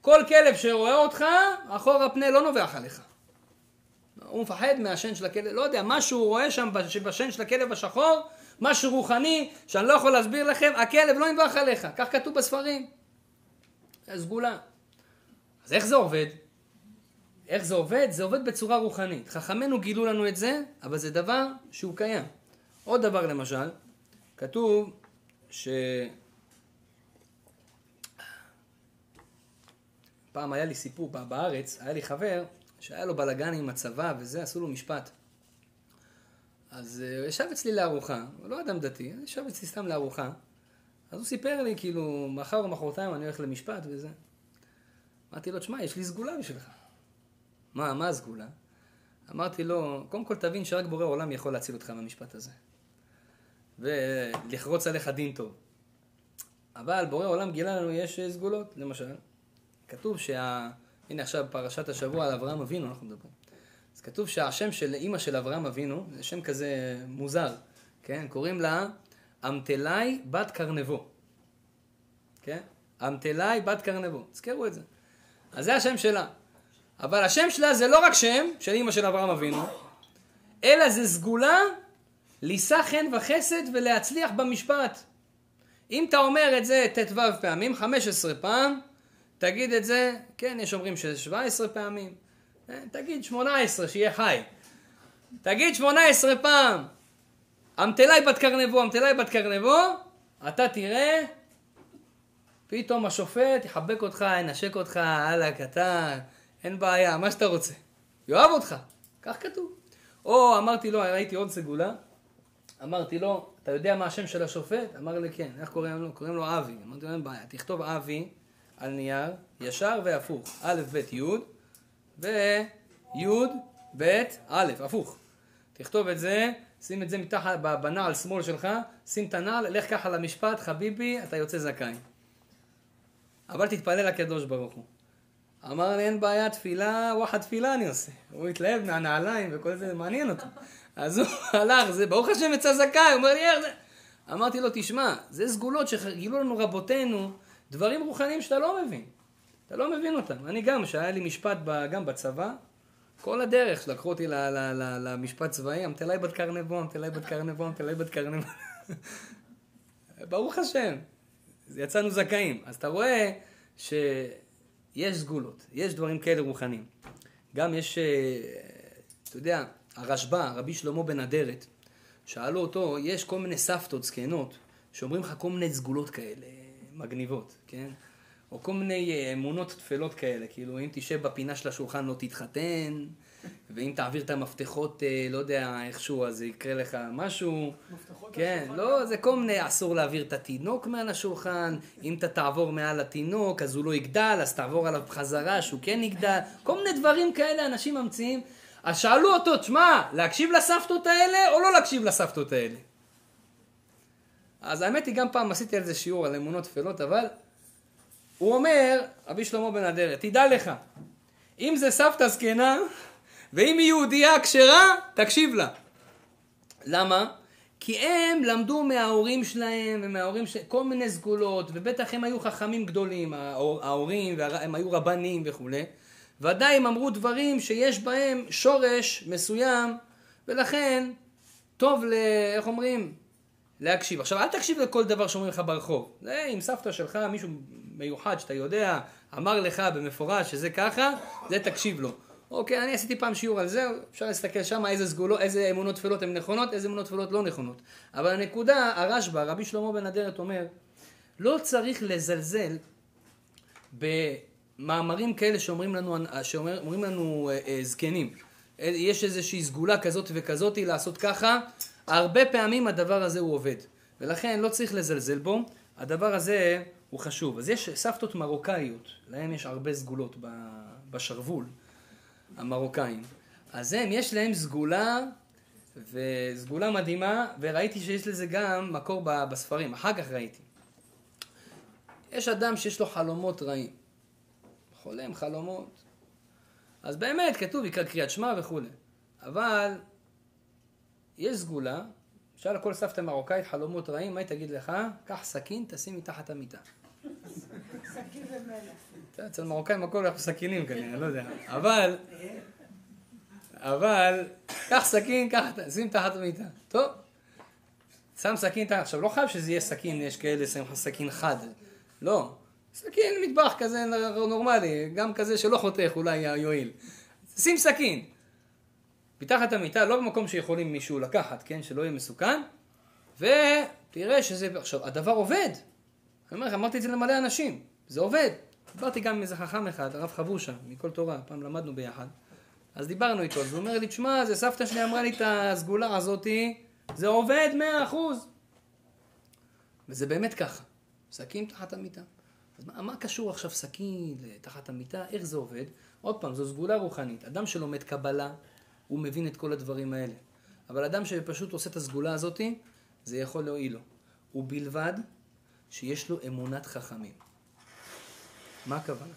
כל כלב שרואה אותך, אחורה פנה לא נובח עליך. הוא מפחד מהשן של הכלב, לא יודע, משהו הוא רואה שם בשן של הכלב השחור, משהו רוחני, שאני לא יכול להסביר לכם, הכלב לא ינבח עליך, כך כתוב בספרים. סגולה. אז איך זה עובד? איך זה עובד? זה עובד בצורה רוחנית. חכמינו גילו לנו את זה, אבל זה דבר שהוא קיים. עוד דבר למשל, כתוב ש... פעם היה לי סיפור בארץ, היה לי חבר שהיה לו בלאגן עם הצבא וזה, עשו לו משפט. אז הוא uh, ישב אצלי לארוחה, הוא לא אדם דתי, ישב אצלי סתם לארוחה. אז הוא סיפר לי, כאילו, מחר או מחרתיים אני הולך למשפט וזה. אמרתי לו, תשמע, יש לי סגולה בשבילך. מה, מה הסגולה? אמרתי לו, קודם כל תבין שרק בורא עולם יכול להציל אותך מהמשפט הזה. ולחרוץ עליך דין טוב. אבל בורא עולם גילה לנו, יש סגולות, למשל. כתוב שה... הנה עכשיו פרשת השבוע על אברהם אבינו אנחנו מדברים. אז כתוב שהשם של אימא של אברהם אבינו, זה שם כזה מוזר, כן? קוראים לה אמתלאי בת קרנבו. כן? אמתלאי בת קרנבו. תזכרו את זה. אז זה השם שלה. אבל השם שלה זה לא רק שם של אימא של אברהם אבינו, אלא זה סגולה לישא חן וחסד ולהצליח במשפט. אם אתה אומר את זה ט"ו פעמים, 15 פעם, תגיד את זה, כן, יש אומרים שזה 17 פעמים, תגיד 18, שיהיה חי. תגיד 18 פעם, אמתלאי בת קרנבו, אמתלאי בת קרנבו, אתה תראה, פתאום השופט יחבק אותך, ינשק אותך, הלאה, קטן, אין בעיה, מה שאתה רוצה. יאהב אותך, כך כתוב. או אמרתי לו, ראיתי עוד סגולה, אמרתי לו, אתה יודע מה השם של השופט? אמר לי כן, איך קוראים לו? קוראים לו אבי. אמרתי לו, אין בעיה, תכתוב אבי על נייר, ישר והפוך. א', ב', י', וי', ב', א', הפוך. תכתוב את זה, שים את זה מתחת, בנעל שמאל שלך, שים את הנעל, לך ככה למשפט, חביבי, אתה יוצא זכאי. אבל תתפלל לקדוש ברוך הוא. אמר לי, אין בעיה, תפילה, וואחד תפילה אני עושה. הוא התלהב מהנעליים וכל זה, מעניין אותו. אז הוא הלך, זה ברוך השם יצא זכאי, הוא אומר לי, איך זה? אמרתי לו, תשמע, זה סגולות שגילו לנו רבותינו, דברים רוחניים שאתה לא מבין. אתה לא מבין אותם. אני גם, שהיה לי משפט גם בצבא, כל הדרך לקחו אותי למשפט צבאי, אמתלאי בת קרנבו, אמתלאי בת קרנבו, אמתלאי בת קרנבו. ברוך השם, יצאנו זכאים. אז אתה רואה שיש סגולות, יש דברים כאלה רוחניים. גם יש, אה, אתה יודע, הרשב"א, רבי שלמה בן אדרת, שאלו אותו, יש כל מיני סבתות זקנות, שאומרים לך כל מיני סגולות כאלה, מגניבות, כן? או כל מיני אה, אמונות טפלות כאלה, כאילו אם תשב בפינה של השולחן לא תתחתן, ואם תעביר את המפתחות, אה, לא יודע, איכשהו, אז יקרה לך משהו. מפתחות כן, לא, זה כל מיני, אסור להעביר את התינוק מעל השולחן, אם אתה תעבור מעל התינוק, אז הוא לא יגדל, אז תעבור עליו בחזרה, שהוא כן יגדל, כל מיני דברים כאלה אנשים ממציאים. אז שאלו אותו, תשמע, להקשיב לסבתות האלה או לא להקשיב לסבתות האלה? אז האמת היא, גם פעם עשיתי על זה שיעור על אמונות טפלות, אבל הוא אומר, רבי שלמה בן אדרת, תדע לך, אם זה סבתא זקנה, ואם היא יהודייה כשרה, תקשיב לה. למה? כי הם למדו מההורים שלהם ומההורים שלהם כל מיני סגולות, ובטח הם היו חכמים גדולים, ההורים, הם היו רבנים וכולי. ודאי הם אמרו דברים שיש בהם שורש מסוים, ולכן טוב ל... איך אומרים? להקשיב. עכשיו, אל תקשיב לכל דבר שאומרים לך ברחוב. זה אם סבתא שלך, מישהו מיוחד שאתה יודע, אמר לך במפורש שזה ככה, זה תקשיב לו. אוקיי, אני עשיתי פעם שיעור על זה, אפשר להסתכל שם איזה סגולות, איזה אמונות טפלות הן נכונות, איזה אמונות טפלות לא נכונות. אבל הנקודה, הרשב"א, רבי שלמה בן אדרת אומר, לא צריך לזלזל במאמרים כאלה שאומרים לנו, שאומרים לנו אה, אה, זקנים. יש איזושהי סגולה כזאת וכזאת לעשות ככה, הרבה פעמים הדבר הזה הוא עובד. ולכן לא צריך לזלזל בו, הדבר הזה הוא חשוב. אז יש סבתות מרוקאיות, להם יש הרבה סגולות בשרוול. המרוקאים. אז הם, יש להם סגולה, וסגולה מדהימה, וראיתי שיש לזה גם מקור בספרים, אחר כך ראיתי. יש אדם שיש לו חלומות רעים. חולם חלומות. אז באמת, כתוב, יקרא קריאת שמע וכולי. אבל יש סגולה, שאל כל סבתא מרוקאית חלומות רעים, מה היא תגיד לך? קח סכין, תשים מתחת המיטה. סכין ומלח. אצל מרוקאים הכל הולך בסכינים כנראה, לא יודע. אבל, אבל, קח סכין, קח, שים תחת המיטה. טוב. שם סכין עכשיו לא חייב שזה יהיה סכין, יש כאלה שמים לך סכין חד. לא. סכין מטבח כזה נורמלי, גם כזה שלא חותך אולי יועיל. שים סכין. מתחת המיטה, לא במקום שיכולים מישהו לקחת, כן? שלא יהיה מסוכן. ותראה שזה, עכשיו, הדבר עובד. אני אומר לך, אמרתי את זה למלא אנשים. זה עובד. דיברתי גם עם איזה חכם אחד, הרב חבושה, מכל תורה, פעם למדנו ביחד. אז דיברנו איתו, אז הוא אומר לי, תשמע, זה סבתא שלי אמרה לי את הסגולה הזאתי, זה עובד מאה אחוז. וזה באמת ככה, סכין תחת המיטה. אז מה, מה קשור עכשיו סכין תחת המיטה, איך זה עובד? עוד פעם, זו סגולה רוחנית. אדם שלומד קבלה, הוא מבין את כל הדברים האלה. אבל אדם שפשוט עושה את הסגולה הזאתי, זה יכול להועיל לו. ובלבד שיש לו אמונת חכמים. מה הכוונה?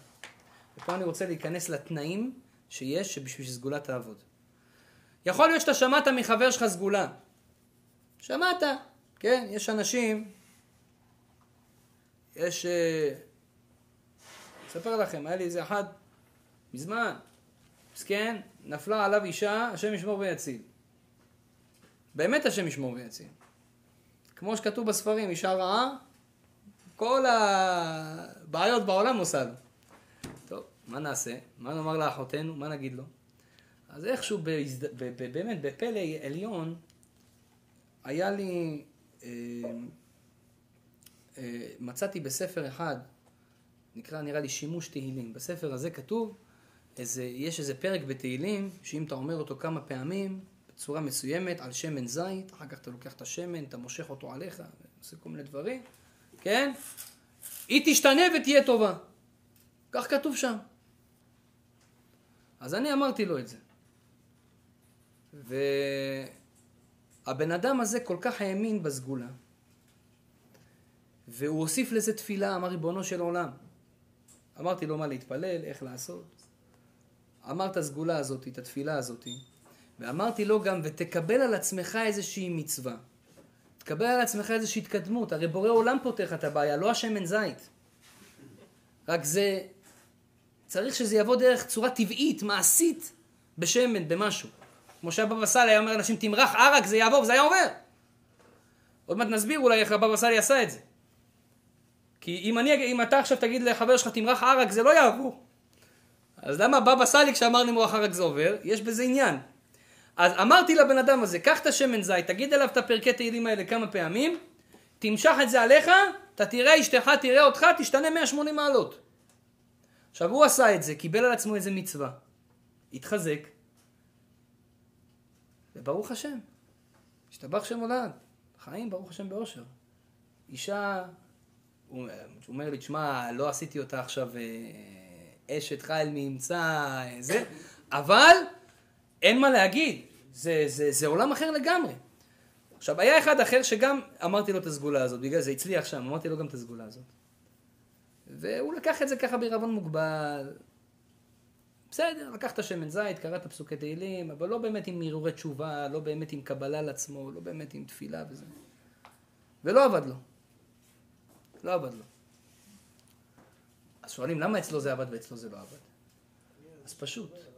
ופה אני רוצה להיכנס לתנאים שיש שבשביל שסגולה תעבוד. יכול להיות שאתה שמעת מחבר שלך סגולה. שמעת, כן? יש אנשים, יש... אה, אספר לכם, היה לי איזה אחד מזמן, מסכן, נפלה עליו אישה, השם ישמור ויציל. באמת השם ישמור ויציל. כמו שכתוב בספרים, אישה רעה, כל הבעיות בעולם עושה לו. טוב, מה נעשה? מה נאמר לאחותינו? מה נגיד לו? אז איכשהו בהזד... באמת בפלא עליון היה לי, אה, אה, מצאתי בספר אחד, נקרא נראה לי שימוש תהילים. בספר הזה כתוב, איזה, יש איזה פרק בתהילים, שאם אתה אומר אותו כמה פעמים, בצורה מסוימת, על שמן זית, אחר כך אתה לוקח את השמן, אתה מושך אותו עליך, עושה כל מיני דברים. כן? היא תשתנה ותהיה טובה. כך כתוב שם. אז אני אמרתי לו את זה. והבן אדם הזה כל כך האמין בסגולה, והוא הוסיף לזה תפילה, אמר ריבונו של עולם. אמרתי לו מה להתפלל, איך לעשות. אמר את הסגולה הזאת, את התפילה הזאת, ואמרתי לו גם, ותקבל על עצמך איזושהי מצווה. תקבל על עצמך איזושהי התקדמות, הרי בורא עולם פותח את הבעיה, לא השמן זית. רק זה, צריך שזה יבוא דרך צורה טבעית, מעשית, בשמן, במשהו. כמו שהבבא סאלי היה אומר לאנשים, תמרח ערק, זה יעבור, וזה היה עובר. עוד מעט נסביר אולי איך הבבא סאלי עשה את זה. כי אם, אני, אם אתה עכשיו תגיד לחבר שלך, תמרח ערק, זה לא יעבור. אז למה הבבא סאלי כשאמר למרוח ערק זה עובר? יש בזה עניין. אז אמרתי לבן אדם הזה, קח את השמן זית, תגיד עליו את הפרקי תהילים האלה כמה פעמים, תמשך את זה עליך, אתה תראה אשתך, תראה אותך, תשתנה 180 מעלות. עכשיו הוא עשה את זה, קיבל על עצמו איזה מצווה, התחזק, וברוך השם, השתבח שם הולד, חיים ברוך השם באושר. אישה, הוא אומר לי, תשמע, לא עשיתי אותה עכשיו אה, אשת חיל מאמצע, אה, זה, אבל אין מה להגיד, זה, זה, זה עולם אחר לגמרי. עכשיו, היה אחד אחר שגם אמרתי לו את הסגולה הזאת, בגלל זה הצליח שם, אמרתי לו גם את הסגולה הזאת. והוא לקח את זה ככה בעירבון מוגבל. בסדר, לקחת שמן זית, קראת פסוקי תהילים, אבל לא באמת עם הרהורי תשובה, לא באמת עם קבלה לעצמו, לא באמת עם תפילה וזה. ולא עבד לו. לא עבד לו. אז שואלים, למה אצלו זה עבד ואצלו זה לא עבד? אז פשוט.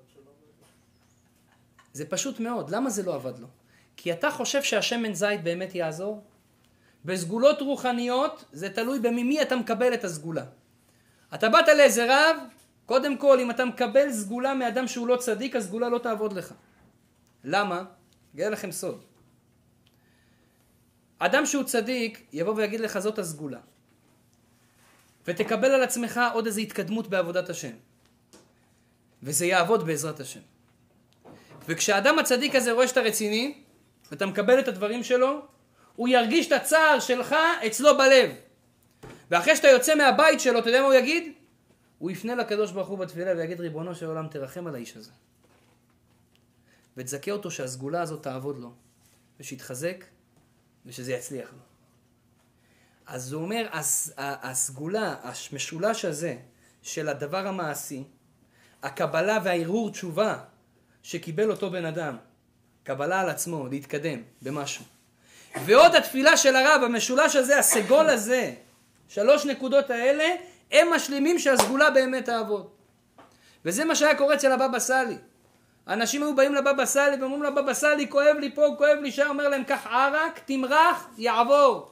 זה פשוט מאוד. למה זה לא עבד לו? כי אתה חושב שהשמן זית באמת יעזור? בסגולות רוחניות זה תלוי בממי אתה מקבל את הסגולה. אתה באת לאיזה רב, קודם כל אם אתה מקבל סגולה מאדם שהוא לא צדיק, הסגולה לא תעבוד לך. למה? אגלה לכם סוד. אדם שהוא צדיק יבוא ויגיד לך זאת הסגולה. ותקבל על עצמך עוד איזו התקדמות בעבודת השם. וזה יעבוד בעזרת השם. וכשהאדם הצדיק הזה רואה שאתה רציני, ואתה מקבל את הדברים שלו, הוא ירגיש את הצער שלך אצלו בלב. ואחרי שאתה יוצא מהבית שלו, אתה יודע מה הוא יגיד? הוא יפנה לקדוש ברוך הוא בתפילה ויגיד, ריבונו של עולם, תרחם על האיש הזה. ותזכה אותו שהסגולה הזאת תעבוד לו, ושיתחזק, ושזה יצליח לו. אז הוא אומר, הסגולה, המשולש הזה של הדבר המעשי, הקבלה והערעור תשובה שקיבל אותו בן אדם, קבלה על עצמו, להתקדם במשהו. ועוד התפילה של הרב, המשולש הזה, הסגול הזה, שלוש נקודות האלה, הם משלימים שהסגולה באמת תעבוד. וזה מה שהיה קורה אצל הבבא סאלי. אנשים היו באים לבבא סאלי ואומרים לבבא סאלי, כואב לי פה, כואב לי שם, אומר להם, קח ערק, תמרח, יעבור.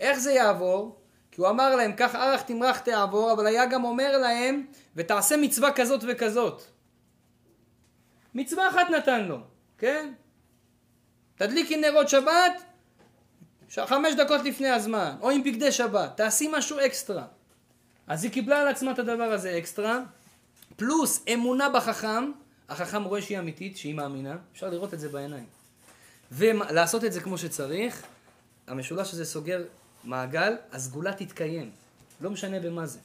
איך זה יעבור? כי הוא אמר להם, קח ערך תמרח תעבור, אבל היה גם אומר להם, ותעשה מצווה כזאת וכזאת. מצווה אחת נתן לו, כן? תדליקי נרות שבת, חמש דקות לפני הזמן, או עם בגדי שבת, תעשי משהו אקסטרה. אז היא קיבלה על עצמה את הדבר הזה אקסטרה, פלוס אמונה בחכם, החכם רואה שהיא אמיתית, שהיא מאמינה, אפשר לראות את זה בעיניים. ולעשות את זה כמו שצריך, המשולש הזה סוגר מעגל, הסגולה תתקיים. לא משנה במה זה.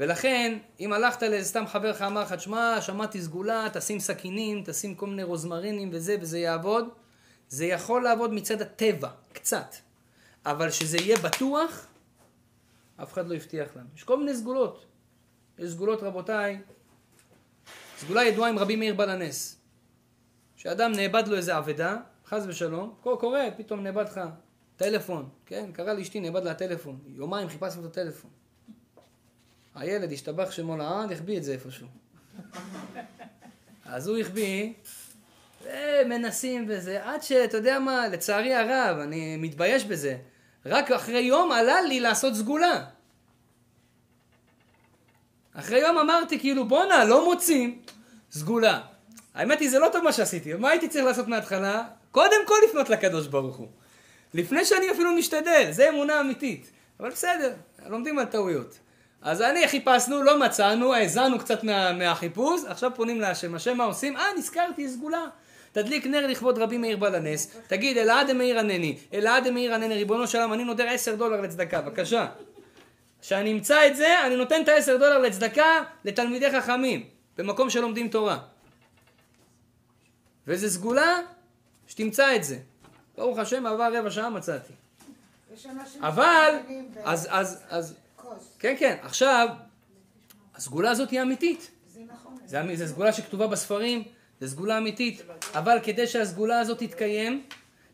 ולכן, אם הלכת לאיזה סתם חבר לך אמר לך, תשמע, שמעתי סגולה, תשים סכינים, תשים כל מיני רוזמרינים וזה, וזה יעבוד, זה יכול לעבוד מצד הטבע, קצת. אבל שזה יהיה בטוח, אף אחד לא הבטיח לנו. יש כל מיני סגולות. יש סגולות, רבותיי, סגולה ידועה עם רבי מאיר בעל הנס. שאדם נאבד לו איזה אבדה, חס ושלום, קורה, פתאום נאבד לך טלפון, כן? קרא לאשתי, נאבד לה הטלפון. יומיים חיפשנו את הטלפון. הילד השתבח שמו לעד, החביא את זה איפשהו. אז הוא החביא, ומנסים וזה, עד שאתה יודע מה, לצערי הרב, אני מתבייש בזה, רק אחרי יום עלה לי לעשות סגולה. אחרי יום אמרתי כאילו בואנה, לא מוצאים סגולה. האמת היא זה לא טוב מה שעשיתי, מה הייתי צריך לעשות מההתחלה? קודם כל לפנות לקדוש ברוך הוא. לפני שאני אפילו משתדל, זה אמונה אמיתית. אבל בסדר, לומדים על טעויות. אז אני חיפשנו, לא מצאנו, האזנו קצת מה, מהחיפוש, עכשיו פונים להשם. השם מה עושים? אה, נזכרתי, סגולה. תדליק נר לכבוד רבי מאיר בעל הנס, תגיד אלעד מאיר ענני, אלעד מאיר ענני, ריבונו של עולם, אני נודר עשר דולר לצדקה, בבקשה. כשאני אמצא את זה, אני נותן את העשר דולר לצדקה לתלמידי חכמים, במקום שלומדים תורה. וזה סגולה, שתמצא את זה. ברוך השם, עבר רבע שעה מצאתי. אבל, אז, אז, אז, כן, כן, עכשיו, הסגולה הזאת היא אמיתית. זה נכון. זו סגולה שכתובה בספרים, זו סגולה אמיתית. אבל כדי שהסגולה הזאת תתקיים,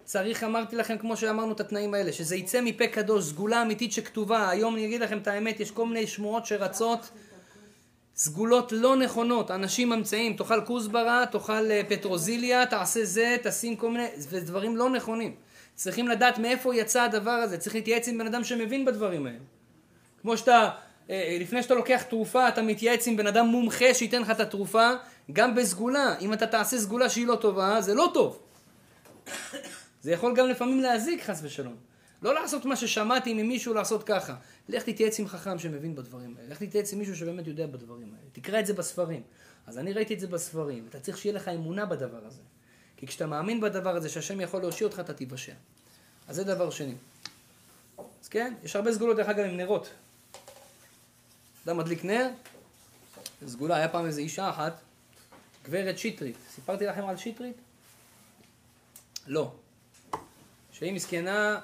צריך, אמרתי לכם, כמו שאמרנו את התנאים האלה, שזה יצא מפה קדוש, סגולה אמיתית שכתובה. היום אני אגיד לכם את האמת, יש כל מיני שמועות שרצות, סגולות לא נכונות, אנשים ממציאים, תאכל כוסברה, תאכל אה, פטרוזיליה, תעשה זה, תשים כל מיני, ודברים לא נכונים. צריכים לדעת מאיפה יצא הדבר הזה, צריך להתייעץ עם בן אדם שמבין בדברים האלה. כמו שאתה, אה, אה, לפני שאתה לוקח תרופה, אתה מתייעץ עם בן אדם מומחה שייתן לך את התרופה, גם בסגולה, אם אתה תעשה סגולה שהיא לא טובה, זה לא טוב. זה יכול גם לפעמים להזיק חס ושלום. לא לעשות מה ששמעתי ממישהו לעשות ככה. לך תתייעץ עם חכם שמבין בדברים האלה. לך תתייעץ עם מישהו שבאמת יודע בדברים האלה. תקרא את זה בספרים. אז אני ראיתי את זה בספרים. אתה צריך שיהיה לך אמונה בדבר הזה. כי כשאתה מאמין בדבר הזה שהשם יכול להושיע אותך, אתה תיוושע. אז זה דבר שני. אז כן, יש הרבה סגולות דרך אגב עם נרות. אדם מדליק נר, סגולה, היה פעם איזו אישה אחת, גברת שטרית. סיפרתי לכם על שטרית? לא. שהיא מסכנה,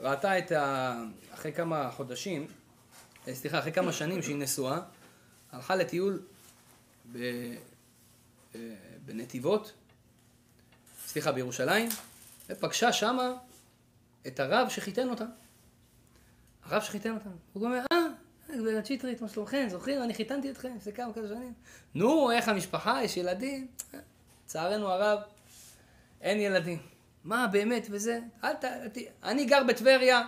ראתה את ה... אחרי כמה חודשים, אה, סליחה, אחרי כמה שנים שהיא נשואה, הלכה לטיול ב... אה, בנתיבות, סליחה, בירושלים, ופגשה שמה את הרב שחיתן אותה. הרב שחיתן אותה. הוא אומר, אה, גברת שטרית, מה שלומכם? זוכרים? אני חיתנתי אתכם לפני כמה כמה שנים. נו, איך המשפחה? יש ילדים? לצערנו הרב, אין ילדים. מה, באמת, וזה? אל ת... אני גר בטבריה,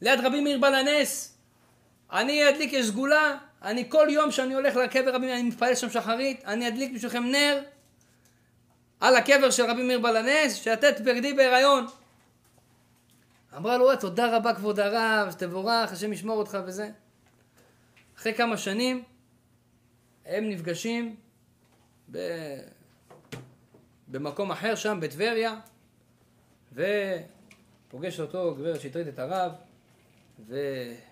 ליד רבי מאיר בעל הנס. אני אדליק, יש סגולה. אני כל יום שאני הולך לקבר רבי מאיר, אני מתפלל שם שחרית, אני אדליק בשבילכם נר על הקבר של רבי מאיר בעל הנס, שאתת בגדי בהיריון. אמרה לו, תודה רבה כבוד הרב, שתבורך, השם ישמור אותך וזה. אחרי כמה שנים הם נפגשים ב... במקום אחר שם, בטבריה, ופוגש אותו גברת שטרית את הרב,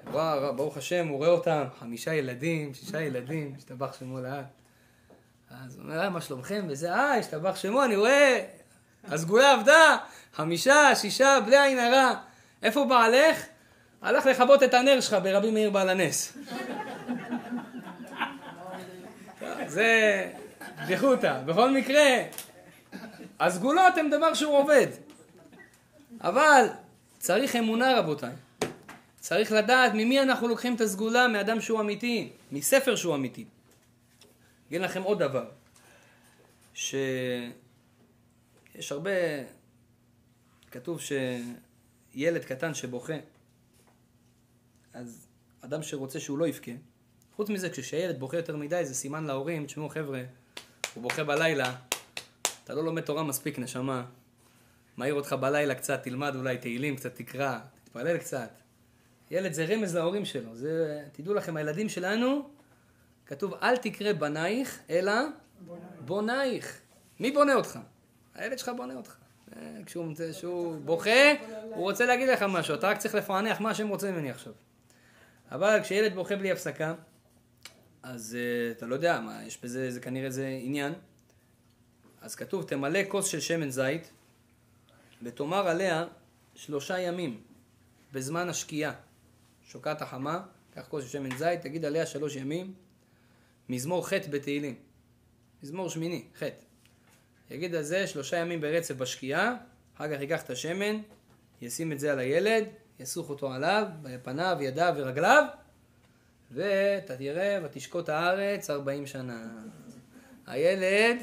ווואו, ברוך השם, הוא רואה אותם, חמישה ילדים, שישה ילדים, השתבח שמו לאט. אז הוא אומר, אה, מה שלומכם? וזה, אה, השתבח שמו, אני רואה, הסגולה עבדה, חמישה, שישה, בלי עין הרע. איפה בעלך? הלך לכבות את הנר שלך ברבי מאיר בעל הנס. זה בדיחותא. בכל מקרה, הסגולות הן דבר שהוא עובד. אבל צריך אמונה רבותיי. צריך לדעת ממי אנחנו לוקחים את הסגולה, מאדם שהוא אמיתי, מספר שהוא אמיתי. אגיד לכם עוד דבר, שיש הרבה, כתוב שילד קטן שבוכה, אז אדם שרוצה שהוא לא יבכה, חוץ מזה, כשילד בוכה יותר מדי, זה סימן להורים, תשמעו חבר'ה, הוא בוכה בלילה, אתה לא לומד תורה מספיק, נשמה. מעיר אותך בלילה קצת, תלמד אולי תהילים, קצת תקרא, תתפלל קצת. ילד זה רמז להורים שלו. זה, תדעו לכם, הילדים שלנו, כתוב, אל תקרא בנייך, אלא בונייך. מי בונה אותך? הילד שלך בונה אותך. אה, כשהוא, כשהוא בוכה, הוא רוצה להגיד לך משהו, אתה רק צריך לפענח מה השם רוצה ממני עכשיו. אבל כשילד בוכה בלי הפסקה, אז uh, אתה לא יודע, מה, יש בזה, זה כנראה איזה עניין. אז כתוב, תמלא כוס של שמן זית, ותאמר עליה שלושה ימים, בזמן השקיעה. שוקעת החמה, קח כוס של שמן זית, תגיד עליה שלוש ימים, מזמור ח' בתהילים. מזמור שמיני, ח'. יגיד על זה שלושה ימים ברצף בשקיעה, אחר כך ייקח את השמן, ישים את זה על הילד, יסוך אותו עליו, בפניו, ידיו ורגליו, ואתה תראה, ותשקוט הארץ ארבעים שנה. הילד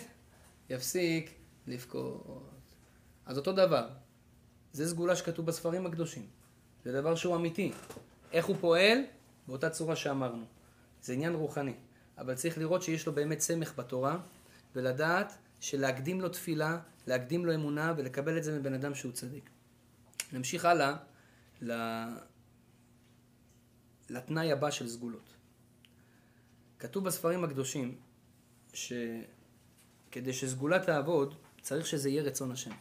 יפסיק לבכות. אז אותו דבר, זה סגולה שכתוב בספרים הקדושים. זה דבר שהוא אמיתי. איך הוא פועל? באותה צורה שאמרנו. זה עניין רוחני. אבל צריך לראות שיש לו באמת סמך בתורה, ולדעת שלהקדים לו תפילה, להקדים לו אמונה, ולקבל את זה מבן אדם שהוא צדיק. נמשיך הלאה לתנאי הבא של סגולות. כתוב בספרים הקדושים שכדי שסגולה תעבוד, צריך שזה יהיה רצון השם. אני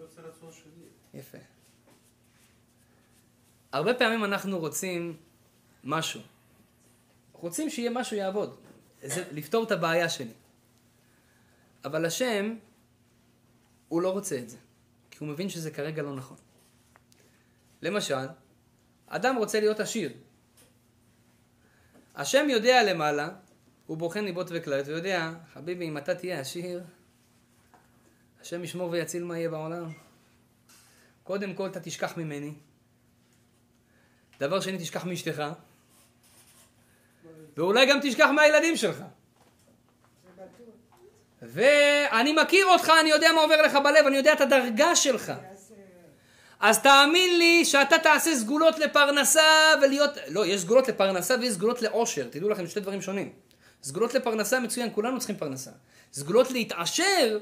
רוצה רצון שלי. יפה. הרבה פעמים אנחנו רוצים משהו. רוצים שיהיה משהו יעבוד. זה לפתור את הבעיה שלי. אבל השם, הוא לא רוצה את זה. כי הוא מבין שזה כרגע לא נכון. למשל, אדם רוצה להיות עשיר. השם יודע למעלה, הוא בוחן ליבות וכליות, ויודע, חביבי, אם אתה תהיה עשיר, השם ישמור ויציל מה יהיה בעולם. קודם כל אתה תשכח ממני. דבר שני, תשכח מאשתך. ואולי גם תשכח מהילדים שלך. ואני מכיר אותך, אני יודע מה עובר לך בלב, אני יודע את הדרגה שלך. אז תאמין לי שאתה תעשה סגולות לפרנסה ולהיות... לא, יש סגולות לפרנסה ויש סגולות לעושר. תדעו לכם, שתי דברים שונים. סגולות לפרנסה מצוין, כולנו צריכים פרנסה. סגולות להתעשר,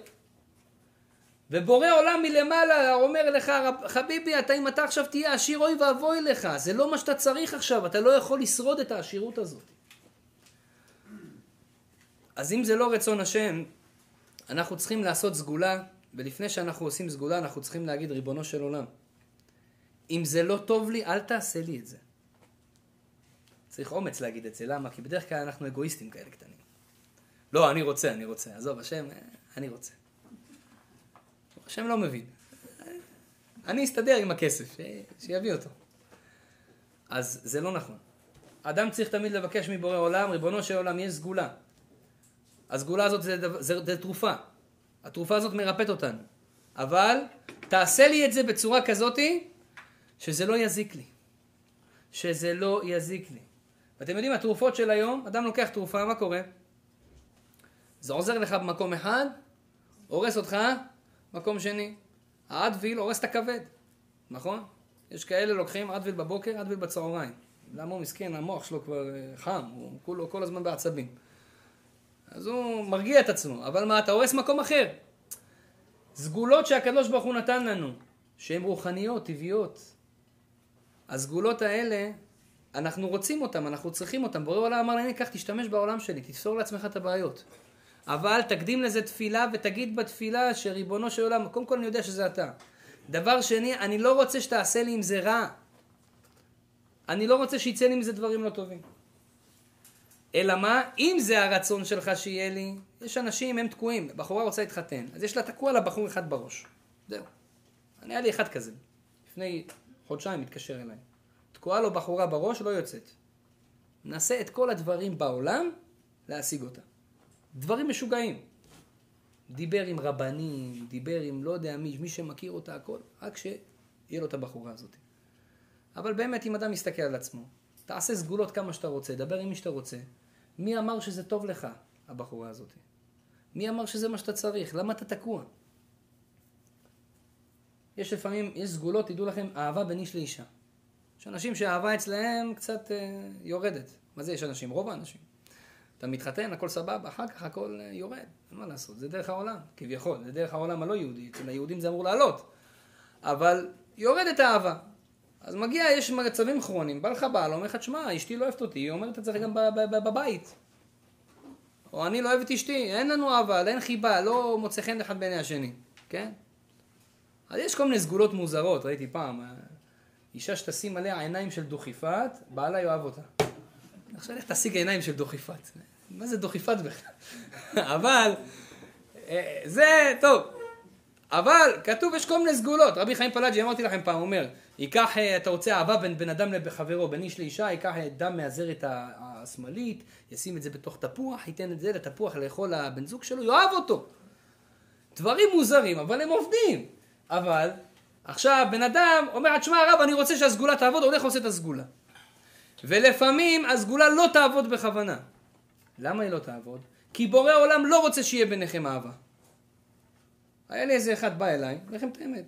ובורא עולם מלמעלה אומר לך, חביבי, אתה אם אתה עכשיו תהיה עשיר, אוי ואבוי לך. זה לא מה שאתה צריך עכשיו, אתה לא יכול לשרוד את העשירות הזאת. אז אם זה לא רצון השם, אנחנו צריכים לעשות סגולה, ולפני שאנחנו עושים סגולה, אנחנו צריכים להגיד, ריבונו של עולם, אם זה לא טוב לי, אל תעשה לי את זה. צריך אומץ להגיד את זה, למה? כי בדרך כלל אנחנו אגואיסטים כאלה קטנים. לא, אני רוצה, אני רוצה. עזוב, השם, אני רוצה. השם לא מבין. אני אסתדר עם הכסף, שיביא אותו. אז זה לא נכון. אדם צריך תמיד לבקש מבורא עולם, ריבונו של עולם, יש סגולה. הסגולה הזאת זה, דבר- זה, זה תרופה. התרופה הזאת מרפאת אותנו. אבל תעשה לי את זה בצורה כזאתי שזה לא יזיק לי. שזה לא יזיק לי. ואתם יודעים, התרופות של היום, אדם לוקח תרופה, מה קורה? זה עוזר לך במקום אחד, הורס אותך מקום שני. האדוויל הורס את הכבד, נכון? יש כאלה לוקחים אדוויל בבוקר, אדוויל בצהריים. למה הוא מסכן, המוח שלו כבר אה, חם, הוא כולו כל הזמן בעצבים. אז הוא מרגיע את עצמו, אבל מה, אתה הורס מקום אחר. סגולות שהקדוש ברוך הוא נתן לנו, שהן רוחניות, טבעיות. הסגולות האלה, אנחנו רוצים אותן, אנחנו צריכים אותן. בורא עולם אמר לי, קח, תשתמש בעולם שלי, תפתור לעצמך את הבעיות. אבל תקדים לזה תפילה ותגיד בתפילה שריבונו של עולם, קודם כל אני יודע שזה אתה. דבר שני, אני לא רוצה שתעשה לי עם זה רע. אני לא רוצה שיצא לי מזה דברים לא טובים. אלא מה? אם זה הרצון שלך שיהיה לי, יש אנשים, הם תקועים, בחורה רוצה להתחתן, אז יש לה תקוע לה בחור אחד בראש. זהו. אני היה לי אחד כזה. לפני חודשיים התקשר אליי. תקועה לו בחורה בראש, לא יוצאת. נעשה את כל הדברים בעולם להשיג אותה. דברים משוגעים. דיבר עם רבנים, דיבר עם לא יודע מי, מי שמכיר אותה, הכל, רק שיהיה לו את הבחורה הזאת. אבל באמת, אם אדם מסתכל על עצמו, תעשה סגולות כמה שאתה רוצה, דבר עם מי שאתה רוצה. מי אמר שזה טוב לך, הבחורה הזאת? מי אמר שזה מה שאתה צריך? למה אתה תקוע? יש לפעמים, יש סגולות, תדעו לכם, אהבה בין איש לאישה. יש אנשים שהאהבה אצלהם קצת אה, יורדת. מה זה יש אנשים? רוב האנשים. אתה מתחתן, הכל סבבה, אחר כך הכל אה, יורד. אין מה לעשות, זה דרך העולם, כביכול, זה דרך העולם הלא יהודי. אצל היהודים זה אמור לעלות. אבל יורדת האהבה. אז מגיע, יש מצבים כרוניים, בא לך בעל, אומר לך, תשמע, אשתי לא אוהבת אותי, היא אומרת את זה גם בבית. או אני לא אוהב את אשתי, אין לנו אהבה, אין חיבה, לא מוצא חן אחד בעיני השני, כן? אז יש כל מיני סגולות מוזרות, ראיתי פעם, אה, אישה שתשים עליה עיניים של דוכיפת, בעלה יאהב אותה. עכשיו לך תשיג עיניים של דוכיפת. מה זה דוכיפת בכלל? אבל, אה, זה, טוב. אבל, כתוב, יש כל מיני סגולות. רבי חיים פלאג'י, אמרתי לכם פעם, אומר, ייקח, אה, אתה רוצה אהבה בין בן אדם לחברו, בין איש לאישה, ייקח דם מהזרת השמאלית, ישים את זה בתוך תפוח, ייתן את זה לתפוח לאכול לבן זוג שלו, יאהב אותו. דברים מוזרים, אבל הם עובדים. אבל, עכשיו, בן אדם אומר, תשמע הרב, אני רוצה שהסגולה תעבוד, הולך ועושה את הסגולה. ולפעמים הסגולה לא תעבוד בכוונה. למה היא לא תעבוד? כי בורא עולם לא רוצה שיהיה ביניכם אהבה. היה לי איזה אחד בא אליי, אומר לכם את האמת.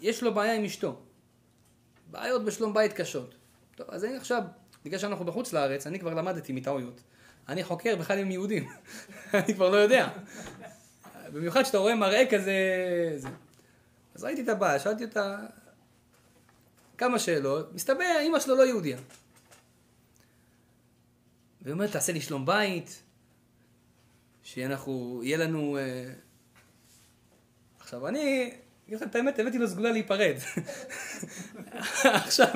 יש לו בעיה עם אשתו. בעיות בשלום בית קשות. טוב, אז אני עכשיו, בגלל שאנחנו בחוץ לארץ, אני כבר למדתי מטעויות. אני חוקר בכלל עם יהודים. אני כבר לא יודע. במיוחד כשאתה רואה מראה כזה... זה. אז ראיתי את הבעיה, שאלתי אותה כמה שאלות, מסתבר, אמא שלו לא יהודייה. והיא אומרת, תעשה לי שלום בית, שאנחנו, יהיה לנו... אה... עכשיו, אני, אגיד לכם את האמת, הבאתי לו סגולה להיפרד. עכשיו,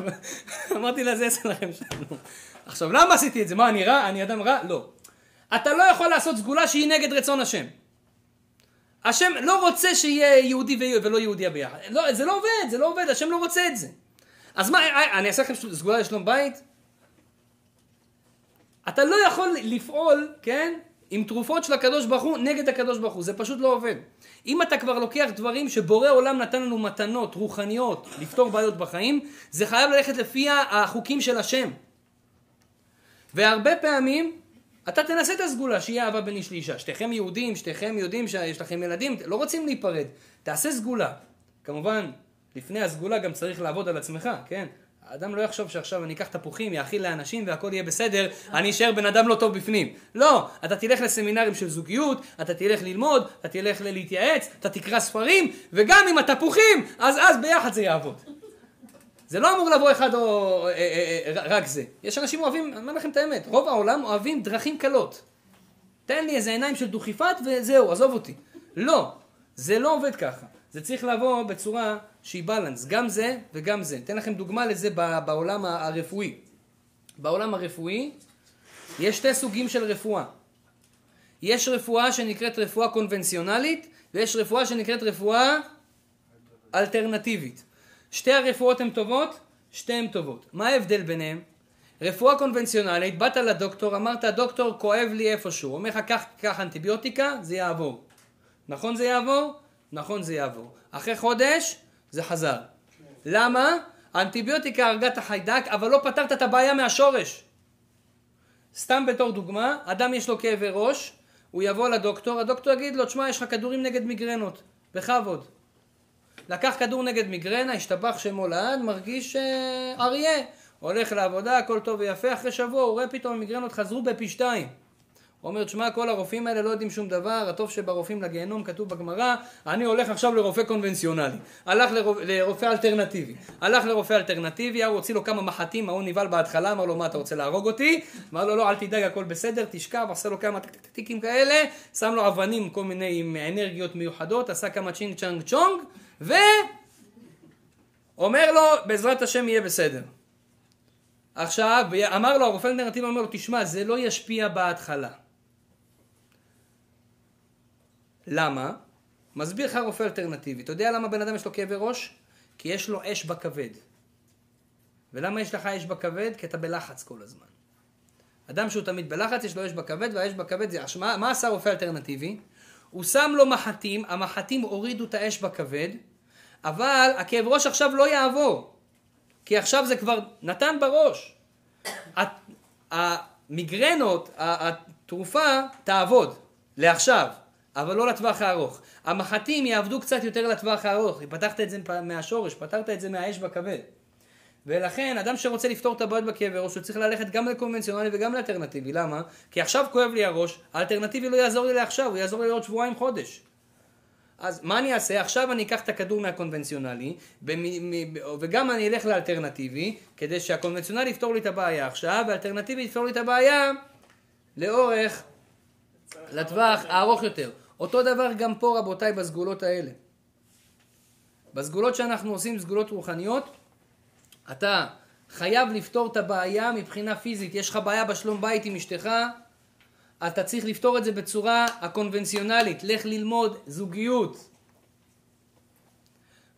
אמרתי לה, זה יעשה לכם שלום. עכשיו, למה עשיתי את זה? מה, אני רע? אני אדם רע? לא. אתה לא יכול לעשות סגולה שהיא נגד רצון השם. השם לא רוצה שיהיה יהודי ולא יהודיה ביחד. לא, זה לא עובד, זה לא עובד, השם לא רוצה את זה. אז מה, אני אעשה לכם סגולה לשלום בית? אתה לא יכול לפעול, כן, עם תרופות של הקדוש ברוך הוא נגד הקדוש ברוך הוא, זה פשוט לא עובד. אם אתה כבר לוקח דברים שבורא עולם נתן לנו מתנות רוחניות לפתור בעיות בחיים, זה חייב ללכת לפי החוקים של השם. והרבה פעמים אתה תנסה את הסגולה, שיהיה אהבה בין איש לאישה. שתיכם יהודים, שתיכם יודעים שיש לכם ילדים, לא רוצים להיפרד. תעשה סגולה. כמובן, לפני הסגולה גם צריך לעבוד על עצמך, כן? האדם לא יחשוב שעכשיו אני אקח תפוחים, יאכיל לאנשים והכל יהיה בסדר, אני אשאר בן אדם לא טוב בפנים. לא, אתה תלך לסמינרים של זוגיות, אתה תלך ללמוד, אתה תלך להתייעץ, אתה תקרא ספרים, וגם עם התפוחים, אז אז ביחד זה יעבוד. זה לא אמור לבוא אחד או אה, אה, אה, רק זה. יש אנשים אוהבים, אני אומר לכם את האמת, רוב העולם אוהבים דרכים קלות. תן לי איזה עיניים של דוכיפת וזהו, עזוב אותי. לא, זה לא עובד ככה. זה צריך לבוא בצורה שהיא בלנס, גם זה וגם זה. אתן לכם דוגמה לזה בעולם הרפואי. בעולם הרפואי יש שתי סוגים של רפואה. יש רפואה שנקראת רפואה קונבנציונלית, ויש רפואה שנקראת רפואה אלטרנטיבית. שתי הרפואות הן טובות, שתיהן טובות. מה ההבדל ביניהם? רפואה קונבנציונלית, באת לדוקטור, אמרת, דוקטור, כואב לי איפשהו. אומר לך, קח, קח אנטיביוטיקה, זה יעבור. נכון זה יעבור? נכון זה יעבור. אחרי חודש, זה חזר. למה? האנטיביוטיקה הרגה את החיידק, אבל לא פתרת את הבעיה מהשורש. סתם בתור דוגמה, אדם יש לו כאבי ראש, הוא יבוא לדוקטור, הדוקטור יגיד לו, תשמע, יש לך כדורים נגד מיגרנות, בכבוד. לקח כדור נגד מיגרנה, השתבח שמו לעד, מרגיש אה, אריה. הולך לעבודה, הכל טוב ויפה, אחרי שבוע הוא רואה פתאום מיגרנות חזרו בפי שתיים. הוא אומר, תשמע, כל הרופאים האלה לא יודעים שום דבר, הטוב שברופאים לגיהנום כתוב בגמרא, אני הולך עכשיו לרופא קונבנציונלי. הלך לרופ... לרופא אלטרנטיבי. הלך לרופא אלטרנטיבי, הוא הוציא לו כמה מחטים, ההוא נבהל בהתחלה, אמר לו, מה אתה רוצה להרוג אותי? אמר לו, לא, אל תדאג, הכל בסדר, תשכב, עשה לו כמה טקטקים כאלה, שם לו אבנים, כל מיני עם אנרגיות מיוחדות, עשה כמה צ'ינג צ'אנג צ'ונג, ו... אומר לו, בעזרת השם יהיה בסדר. עכשיו, אמר לו, הרופא אלטרנטיבי אומר לו, תשמע, זה לא ישפיע בהתחלה. למה? מסביר לך רופא אלטרנטיבי. אתה יודע למה בן אדם יש לו כאבי ראש? כי יש לו אש בכבד. ולמה יש לך אש בכבד? כי אתה בלחץ כל הזמן. אדם שהוא תמיד בלחץ, יש לו אש בכבד, והאש בכבד זה... מה, מה עשה רופא אלטרנטיבי? הוא שם לו מחטים, המחטים הורידו את האש בכבד, אבל הכאב ראש עכשיו לא יעבור. כי עכשיו זה כבר נתן בראש. המיגרנות, התרופה תעבוד, לעכשיו. אבל לא לטווח הארוך. המחטים יעבדו קצת יותר לטווח הארוך. פתחת את זה מהשורש, פתרת את זה מהאש בכבד. ולכן, אדם שרוצה לפתור את הבעיות בכאבי ראש, הוא צריך ללכת גם לקונבנציונלי וגם לאלטרנטיבי. למה? כי עכשיו כואב לי הראש, האלטרנטיבי לא יעזור לי לעכשיו, הוא יעזור לי לעוד שבועיים, חודש. אז מה אני אעשה? עכשיו אני אקח את הכדור מהקונבנציונלי, וגם אני אלך לאלטרנטיבי, כדי שהקונבנציונלי יפתור לי את הבעיה עכשיו, והאלטרנטיבי יפתור לי את הבעיה לאורך, לטווח הארוך יותר. אותו דבר גם פה רבותיי בסגולות האלה. בסגולות שאנחנו עושים, סגולות רוחניות, אתה חייב לפתור את הבעיה מבחינה פיזית. יש לך בעיה בשלום בית עם אשתך, אתה צריך לפתור את זה בצורה הקונבנציונלית. לך ללמוד זוגיות.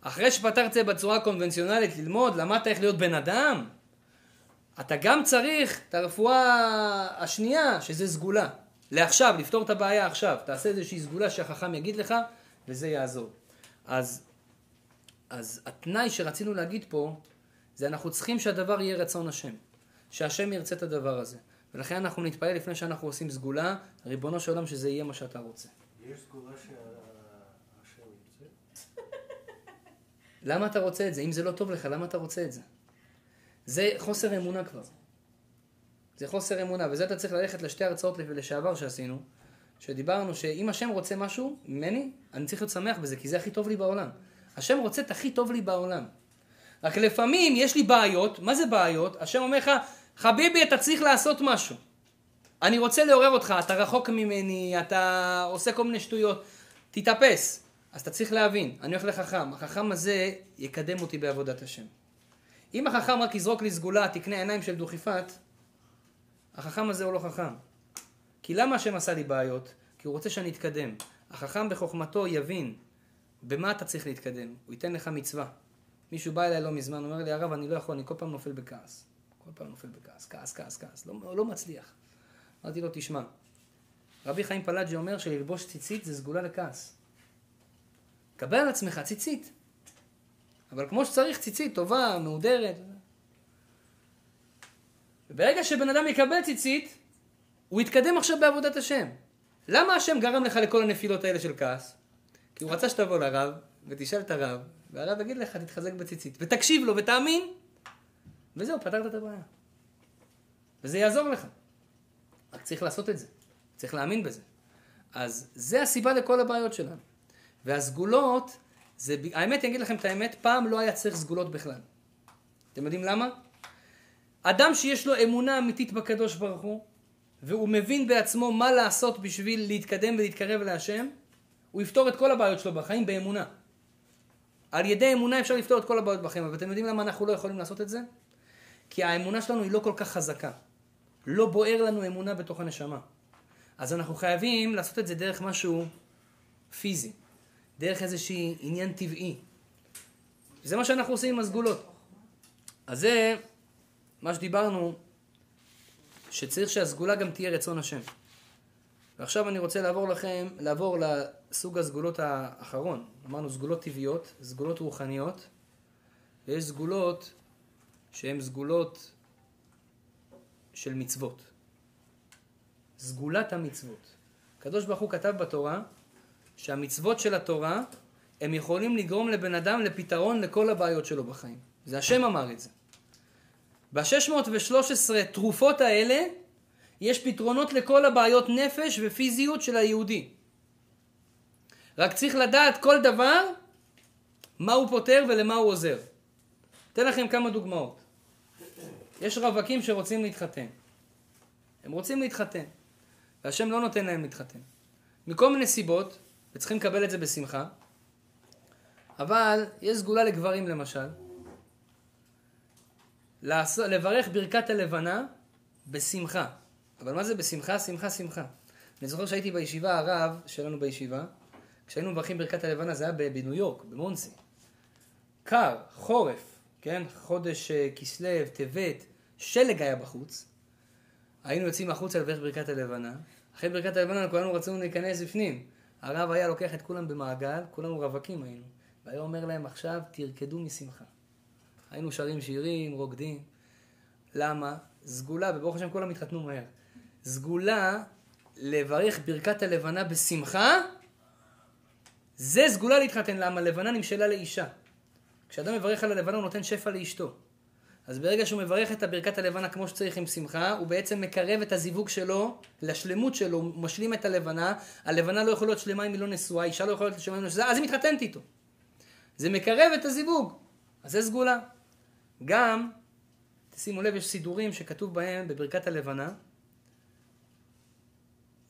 אחרי שפתרת את זה בצורה הקונבנציונלית, ללמוד, למדת איך להיות בן אדם, אתה גם צריך את הרפואה השנייה, שזה סגולה. לעכשיו, לפתור את הבעיה עכשיו. תעשה איזושהי סגולה שהחכם יגיד לך, וזה יעזור. אז, אז התנאי שרצינו להגיד פה, זה אנחנו צריכים שהדבר יהיה רצון השם. שהשם ירצה את הדבר הזה. ולכן אנחנו נתפלל לפני שאנחנו עושים סגולה, ריבונו של עולם שזה יהיה מה שאתה רוצה. יש סגולה שהשם ירצה? למה אתה רוצה את זה? אם זה לא טוב לך, למה אתה רוצה את זה? זה חוסר אמונה כבר. זה חוסר אמונה, וזה אתה צריך ללכת לשתי הרצאות לשעבר שעשינו, שדיברנו שאם השם רוצה משהו ממני, אני צריך להיות שמח בזה, כי זה הכי טוב לי בעולם. השם רוצה את הכי טוב לי בעולם. רק לפעמים יש לי בעיות, מה זה בעיות? השם אומר לך, חביבי, אתה צריך לעשות משהו. אני רוצה לעורר אותך, אתה רחוק ממני, אתה עושה כל מיני שטויות, תתאפס. אז אתה צריך להבין, אני הולך לחכם, החכם הזה יקדם אותי בעבודת השם. אם החכם רק יזרוק לי סגולה, תקנה עיניים של דוכיפת, החכם הזה הוא לא חכם. כי למה השם עשה לי בעיות? כי הוא רוצה שאני אתקדם. החכם בחוכמתו יבין במה אתה צריך להתקדם. הוא ייתן לך מצווה. מישהו בא אליי לא מזמן, אומר לי, הרב, אני לא יכול, אני כל פעם נופל בכעס. כל פעם נופל בכעס, כעס, כעס, כעס. לא, לא מצליח. אמרתי לו, תשמע, רבי חיים פלאג'י אומר שללבוש ציצית זה סגולה לכעס. קבל על עצמך ציצית. אבל כמו שצריך ציצית, טובה, מהודרת. וברגע שבן אדם יקבל ציצית, הוא יתקדם עכשיו בעבודת השם. למה השם גרם לך לכל הנפילות האלה של כעס? כי הוא רצה שתבוא לרב, ותשאל את הרב, והרב יגיד לך, תתחזק בציצית, ותקשיב לו ותאמין, וזהו, פתרת את הבעיה. וזה יעזור לך. רק צריך לעשות את זה. צריך להאמין בזה. אז זה הסיבה לכל הבעיות שלנו. והסגולות, זה, האמת, אני אגיד לכם את האמת, פעם לא היה צריך סגולות בכלל. אתם יודעים למה? אדם שיש לו אמונה אמיתית בקדוש ברוך הוא, והוא מבין בעצמו מה לעשות בשביל להתקדם ולהתקרב להשם, הוא יפתור את כל הבעיות שלו בחיים באמונה. על ידי אמונה אפשר לפתור את כל הבעיות בחיים, אבל אתם יודעים למה אנחנו לא יכולים לעשות את זה? כי האמונה שלנו היא לא כל כך חזקה. לא בוער לנו אמונה בתוך הנשמה. אז אנחנו חייבים לעשות את זה דרך משהו פיזי, דרך איזשהי עניין טבעי. זה מה שאנחנו עושים עם הסגולות. אז זה מה שדיברנו, שצריך שהסגולה גם תהיה רצון השם. ועכשיו אני רוצה לעבור לכם, לעבור לסוג הסגולות האחרון. אמרנו סגולות טבעיות, סגולות רוחניות, ויש סגולות שהן סגולות של מצוות. סגולת המצוות. הקדוש ברוך הוא כתב בתורה שהמצוות של התורה הם יכולים לגרום לבן אדם לפתרון לכל הבעיות שלו בחיים. זה השם אמר את זה. ב-613 תרופות האלה יש פתרונות לכל הבעיות נפש ופיזיות של היהודי. רק צריך לדעת כל דבר מה הוא פותר ולמה הוא עוזר. אתן לכם כמה דוגמאות. יש רווקים שרוצים להתחתן. הם רוצים להתחתן, והשם לא נותן להם להתחתן. מכל מיני סיבות, וצריכים לקבל את זה בשמחה, אבל יש סגולה לגברים למשל, לברך ברכת הלבנה בשמחה. אבל מה זה בשמחה? שמחה, שמחה. אני זוכר שהייתי בישיבה, הרב שלנו בישיבה, כשהיינו מברכים ברכת הלבנה, זה היה בניו יורק, במונסי. קר, חורף, כן? חודש אה, כסלו, טבת, שלג היה בחוץ. היינו יוצאים החוצה לברך ברכת הלבנה. אחרי ברכת הלבנה כולנו רצינו להיכנס בפנים. הרב היה לוקח את כולם במעגל, כולנו רווקים היינו. והיה אומר להם עכשיו, תרקדו משמחה. היינו שרים שירים, רוקדים. למה? סגולה, וברוך השם כולם התחתנו מהר. סגולה לברך ברכת הלבנה בשמחה, זה סגולה להתחתן. למה? לבנה נמשלה לאישה. כשאדם מברך על הלבנה הוא נותן שפע לאשתו. אז ברגע שהוא מברך את הברכת הלבנה כמו שצריך עם שמחה, הוא בעצם מקרב את הזיווג שלו לשלמות שלו, משלים את הלבנה. הלבנה לא יכולה להיות שלמה אם היא לא נשואה, אישה לא יכולה להיות שלמה אם היא לא נשואה, אז היא מתחתנת איתו. זה מקרב את הזיווג. אז זה סגולה. גם, תשימו לב, יש סידורים שכתוב בהם בברכת הלבנה.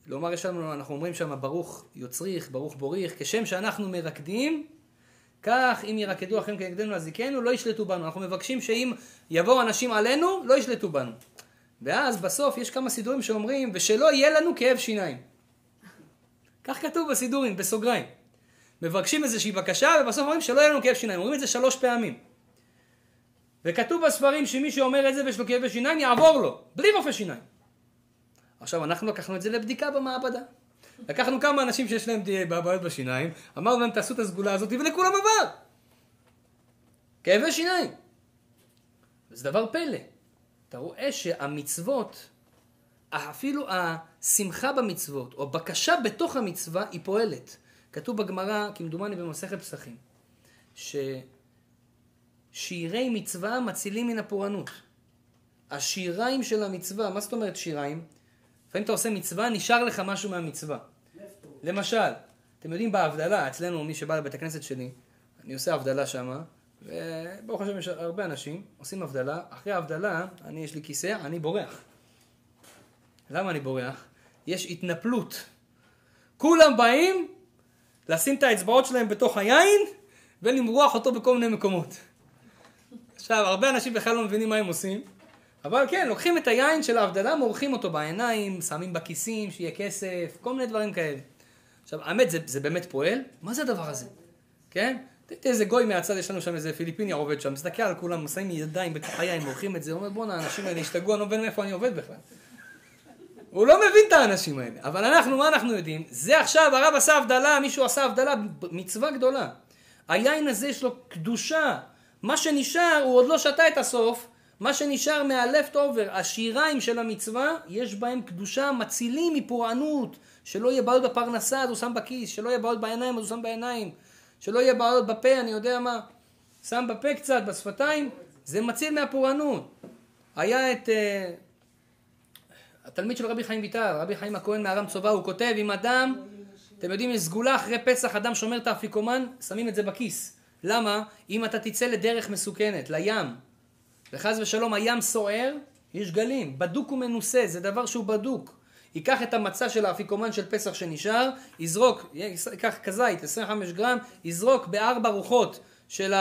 לומר, יש לנו, אנחנו אומרים שם ברוך יוצריך, ברוך בוריך, כשם שאנחנו מרקדים, כך אם ירקדו אחרים כנגדנו להזיקנו, לא ישלטו בנו. אנחנו מבקשים שאם יבואו אנשים עלינו, לא ישלטו בנו. ואז בסוף יש כמה סידורים שאומרים, ושלא יהיה לנו כאב שיניים. כך כתוב בסידורים, בסוגריים. מבקשים איזושהי בקשה, ובסוף אומרים שלא יהיה לנו כאב שיניים. אומרים את זה שלוש פעמים. וכתוב בספרים שמי שאומר את זה ויש לו כאבי שיניים, יעבור לו, בלי רופא שיניים. עכשיו, אנחנו לקחנו את זה לבדיקה במעבדה. לקחנו כמה אנשים שיש להם בעיות בשיניים, אמרנו להם תעשו את הסגולה הזאת ולכולם עבר. כאבי שיניים. זה דבר פלא. אתה רואה שהמצוות, אפילו השמחה במצוות, או בקשה בתוך המצווה, היא פועלת. כתוב בגמרא, כמדומני במסכת פסחים, ששירי מצווה מצילים מן הפורענות. השיריים של המצווה, מה זאת אומרת שיריים? לפעמים אתה עושה מצווה, נשאר לך משהו מהמצווה. למשל, אתם יודעים בהבדלה, אצלנו מי שבא לבית הכנסת שלי, אני עושה הבדלה שמה, וברוך השם יש הרבה אנשים, עושים הבדלה, אחרי ההבדלה, אני יש לי כיסא, אני בורח. למה אני בורח? יש התנפלות. כולם באים לשים את האצבעות שלהם בתוך היין ולמרוח אותו בכל מיני מקומות. עכשיו, הרבה אנשים בכלל לא מבינים מה הם עושים, אבל כן, לוקחים את היין של ההבדלה, מורחים אותו בעיניים, שמים בכיסים, שיהיה כסף, כל מיני דברים כאלה. עכשיו, האמת, זה, זה באמת פועל? מה זה הדבר הזה? כן? תראי איזה גוי מהצד, יש לנו שם איזה פיליפיני עובד שם, מסתכל על כולם, שמים ידיים בתוך היין, מורחים את זה, אומר, בואנה, האנשים האלה השתגעו, אני לא מבין מאיפה אני עובד בכלל. הוא לא מבין את האנשים האלה. אבל אנחנו, מה אנחנו יודעים? זה עכשיו, הרב עשה הבדלה, מישהו עשה הבדלה, מצווה גדולה. היין הזה יש לו קדושה. מה שנשאר, הוא עוד לא שתה את הסוף, מה שנשאר מהלפט אובר, השיריים של המצווה, יש בהם קדושה, מצילים מפורענות, שלא יהיה בעיות בפרנסה, אז הוא שם בכיס, שלא יהיה בעיות בעיניים, אז הוא שם בעיניים, שלא יהיה בעיות בפה, אני יודע מה, שם בפה קצת, בשפתיים, זה מציל מהפורענות. היה את... Uh, התלמיד של רבי חיים ויטל, רבי חיים הכהן מארם צובא, הוא כותב, אם אדם, אתם יודעים, יש סגולה אחרי פסח, אדם שומר את האפיקומן, שמים את זה בכיס. למה? אם אתה תצא לדרך מסוכנת, לים, וחס ושלום הים סוער, יש גלים, בדוק ומנוסה, זה דבר שהוא בדוק. ייקח את המצע של האפיקומן של פסח שנשאר, יזרוק, ייקח כזית, 25 גרם, יזרוק בארבע רוחות של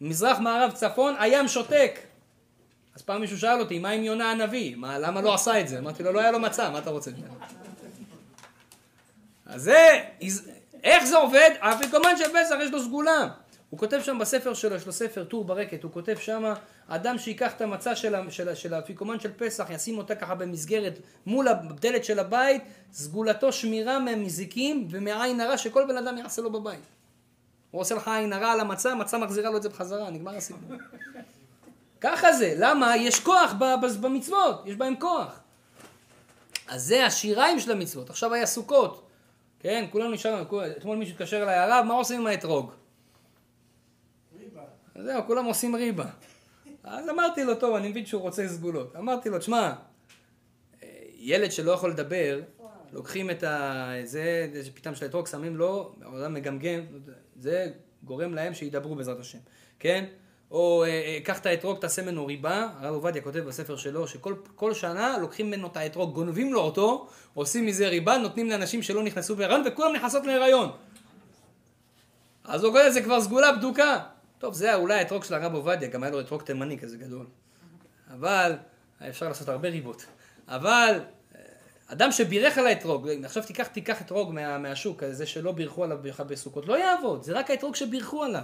המזרח מערב צפון, הים שותק. אז פעם מישהו שאל אותי, מה עם יונה הנביא? מה, למה לא עשה את זה? אמרתי לו, לא היה לו מצע, מה אתה רוצה? אז זה, איך זה עובד? האפיקומן של פסח יש לו סגולה. הוא כותב שם בספר שלו, יש לו ספר טור ברקת, הוא כותב שם, אדם שיקח את המצה של, של, של האפיקומן של פסח, ישים אותה ככה במסגרת מול הדלת של הבית, סגולתו שמירה ממזיקים ומעין הרע שכל בן אדם יעשה לו בבית. הוא עושה לך עין הרע על המצה, המצה מחזירה לו את זה בחזרה, נגמר הסיפור. ככה זה, למה? יש כוח במצוות, יש בהם כוח. אז זה השיריים של המצוות. עכשיו היה סוכות, כן? כולנו נשארנו, אתמול מישהו התקשר אליי, הרב, מה עושים עם האתרוג? זהו, כולם עושים ריבה. אז אמרתי לו, טוב, אני מבין שהוא רוצה סגולות. אמרתי לו, תשמע, ילד שלא יכול לדבר, לוקחים את ה... זה, זה פתאום של האתרוג, שמים לו, העולם מגמגם, זה גורם להם שידברו בעזרת השם, כן? או אה, אה, קח את האתרוג, תעשה ממנו ריבה, הרב עובדיה כותב בספר שלו, שכל כל שנה לוקחים ממנו את האתרוג, גונבים לו אותו, עושים מזה ריבה, נותנים לאנשים שלא נכנסו בהיריון, וכולם נכנסות להיריון. אז הוא קורא זה כבר סגולה בדוקה. טוב, זה אולי האתרוג של הרב עובדיה, גם היה לו אתרוג תימני כזה גדול. אבל, אפשר לעשות הרבה ריבות. אבל, אה, אדם שבירך על האתרוג, עכשיו תיקח, תיקח אתרוג מה, מהשוק, זה שלא בירכו עליו בכלל בסוכות, לא יעבוד, זה רק האתרוג שבירכו עליו.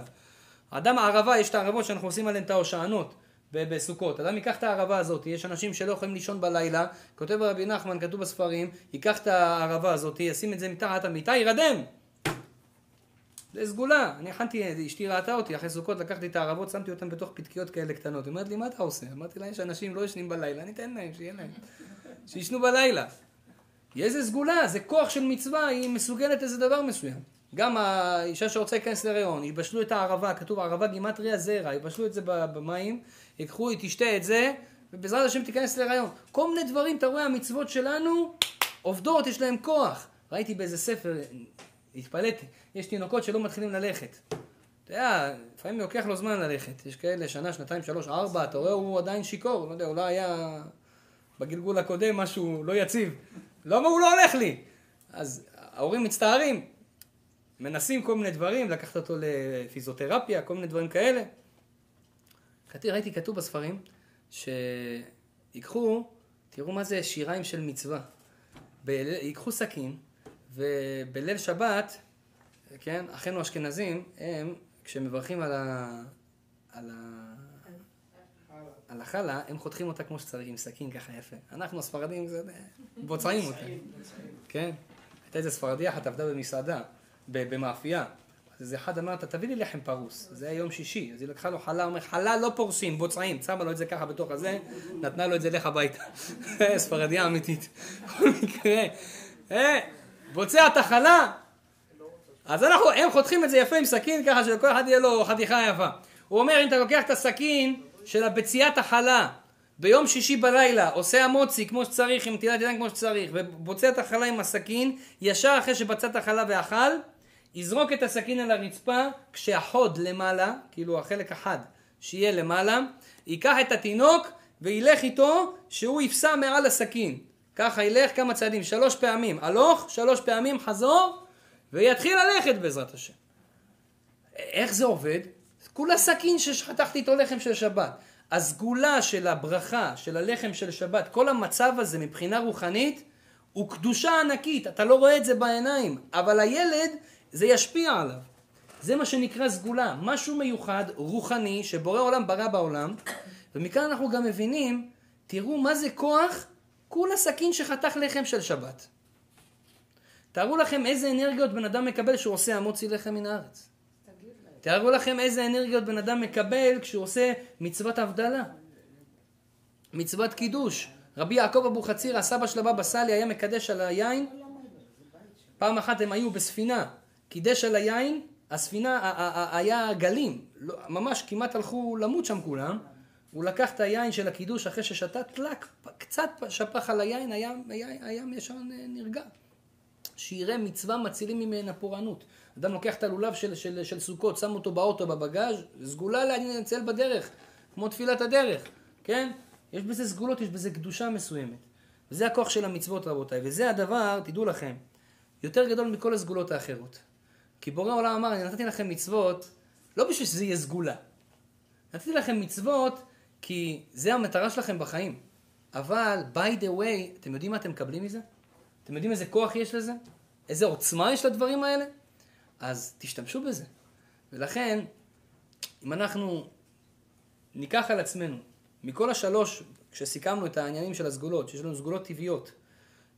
האדם הערבה, יש את הערבות שאנחנו עושים עליהן את ההושענות בסוכות. אדם ייקח את הערבה הזאת, יש אנשים שלא יכולים לישון בלילה, כותב רבי נחמן, כתוב בספרים, ייקח את הערבה הזאת, ישים את זה מתחת המיטה, ירדם. זה סגולה. אני הכנתי, אשתי ראתה אותי אחרי סוכות, לקחתי את הערבות, שמתי אותן בתוך פתקיות כאלה קטנות. היא אומרת לי, מה אתה עושה? אמרתי לה, יש אנשים לא ישנים בלילה, אני אתן להם, שיהיה להם. שישנו בלילה. איזה סגולה, זה כוח של מצווה, היא מסוגלת איזה דבר מסוים. גם האישה שרוצה להיכנס להריון, יבשלו את הערבה, כתוב ערבה גימטריה זרע, יבשלו את זה במים, ייקחו, היא תשתה את זה, ובעזרת השם תיכנס להריון. כל מיני דברים, אתה רואה, המצוות שלנו עובדות, יש להם כוח. ראיתי באיזה ספר, התפלאתי, יש תינוקות שלא מתחילים ללכת. אתה יודע, לפעמים לוקח לו זמן ללכת. יש כאלה שנה, שנתיים, שלוש, ארבע, אתה רואה, הוא עדיין שיכור, לא יודע, אולי היה בגלגול הקודם משהו לא יציב. למה הוא לא הולך לי? אז ההורים מצטערים, מנסים כל מיני דברים, לקחת אותו לפיזיותרפיה, כל מיני דברים כאלה. כתוב, ראיתי כתוב בספרים, שיקחו, תראו מה זה שיריים של מצווה. ב- ייקחו סכין, ובליל שבת, כן, אחינו האשכנזים, הם, כשמברכים על ה... על ה... על החלה, הם חותכים אותה כמו שצריך, עם סכין ככה יפה. אנחנו הספרדים, זה... בוצעים אותה. כן? הייתה איזה ספרדיה אחת עבדה במסעדה, במאפייה. אז איזה אחד אמר, אתה תביא לי לחם פרוס. זה היה יום שישי. אז היא לקחה לו חלה, אומר, חלה לא פורסים, בוצעים. שמה לו את זה ככה בתוך הזה, נתנה לו את זה לך הביתה. ספרדיה אמיתית. בכל מקרה, אה, בוצע את החלה. אז אנחנו, הם חותכים את זה יפה עם סכין, ככה שלכל אחד יהיה לו חתיכה יפה. הוא אומר, אם אתה לוקח את הסכין של הביציית החלה, ביום שישי בלילה, עושה המוצי כמו שצריך, עם נטילת ידיים כמו שצריך, ובוצע את החלה עם הסכין, ישר אחרי שבצע את החלה ואכל, יזרוק את הסכין על הרצפה, כשהחוד למעלה, כאילו החלק החד, שיהיה למעלה, ייקח את התינוק וילך איתו, שהוא יפסע מעל הסכין. ככה ילך כמה צעדים, שלוש פעמים, הלוך, שלוש פעמים, חזור, ויתחיל ללכת בעזרת השם. איך זה עובד? כולה סכין שחתכתי איתו לחם של שבת. הסגולה של הברכה, של הלחם של שבת, כל המצב הזה מבחינה רוחנית, הוא קדושה ענקית, אתה לא רואה את זה בעיניים, אבל הילד, זה ישפיע עליו. זה מה שנקרא סגולה, משהו מיוחד, רוחני, שבורא עולם ברא בעולם, ומכאן אנחנו גם מבינים, תראו מה זה כוח, כולה סכין שחתך לחם של שבת. תארו לכם איזה אנרגיות בן אדם מקבל כשהוא עושה המוציא לחם מן הארץ. תארו לכם איזה אנרגיות בן אדם מקבל כשהוא עושה מצוות הבדלה. מצוות קידוש. רבי יעקב אבוחצירא, הסבא של הבבא סאלי, היה מקדש על היין. פעם אחת הם היו בספינה, קידש על היין, הספינה, היה גלים, לא, ממש כמעט הלכו למות שם כולם. הוא לקח את היין של הקידוש אחרי ששתה טלק, קצת שפך על היין, הים, ישר נרגע. שירי מצווה מצילים ממנה פורענות. אדם לוקח את הלולב של, של, של סוכות, שם אותו באוטו בבגאז', סגולה לנצל בדרך, כמו תפילת הדרך, כן? יש בזה סגולות, יש בזה קדושה מסוימת. וזה הכוח של המצוות רבותיי, וזה הדבר, תדעו לכם, יותר גדול מכל הסגולות האחרות. כי בורא העולם אמר, אני נתתי לכם מצוות, לא בשביל שזה יהיה סגולה. נתתי לכם מצוות כי זה המטרה שלכם בחיים. אבל, by the way, אתם יודעים מה אתם מקבלים מזה? אתם יודעים איזה כוח יש לזה? איזה עוצמה יש לדברים האלה? אז תשתמשו בזה. ולכן, אם אנחנו ניקח על עצמנו, מכל השלוש, כשסיכמנו את העניינים של הסגולות, שיש לנו סגולות טבעיות,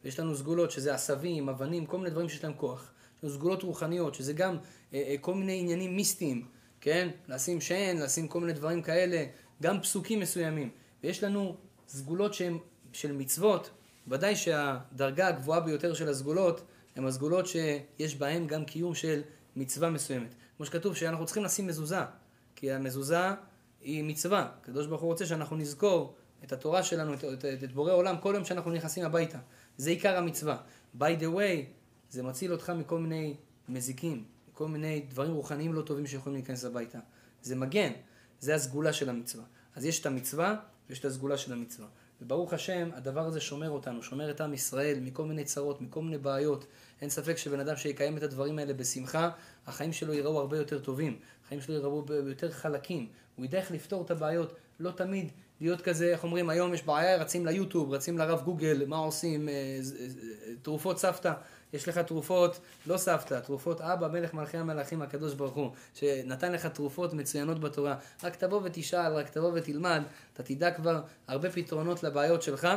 ויש לנו סגולות שזה עשבים, אבנים, כל מיני דברים שיש להם כוח. יש לנו סגולות רוחניות, שזה גם אה, אה, כל מיני עניינים מיסטיים, כן? לשים שן, לשים כל מיני דברים כאלה, גם פסוקים מסוימים. ויש לנו סגולות שהן של מצוות, ודאי שהדרגה הגבוהה ביותר של הסגולות, הן הסגולות שיש בהן גם קיום של מצווה מסוימת. כמו שכתוב שאנחנו צריכים לשים מזוזה, כי המזוזה היא מצווה. הקדוש ברוך הוא רוצה שאנחנו נזכור את התורה שלנו, את, את, את בורא עולם, כל יום שאנחנו נכנסים הביתה. זה עיקר המצווה. by the way, זה מציל אותך מכל מיני מזיקים, כל מיני דברים רוחניים לא טובים שיכולים להיכנס הביתה. זה מגן, זה הסגולה של המצווה. אז יש את המצווה ויש את הסגולה של המצווה. וברוך השם, הדבר הזה שומר אותנו, שומר את עם ישראל מכל מיני צרות, מכל מיני בעיות. אין ספק שבן אדם שיקיים את הדברים האלה בשמחה, החיים שלו ייראו הרבה יותר טובים, החיים שלו ייראו יותר חלקים. הוא ידע איך לפתור את הבעיות, לא תמיד להיות כזה, איך אומרים, היום יש בעיה, רצים ליוטיוב, רצים לרב גוגל, מה עושים, אה, תרופות סבתא. יש לך תרופות, לא סבתא, תרופות אבא, מלך מלכי המלאכים, הקדוש ברוך הוא, שנתן לך תרופות מצוינות בתורה. רק תבוא ותשאל, רק תבוא ותלמד, אתה תדע כבר הרבה פתרונות לבעיות שלך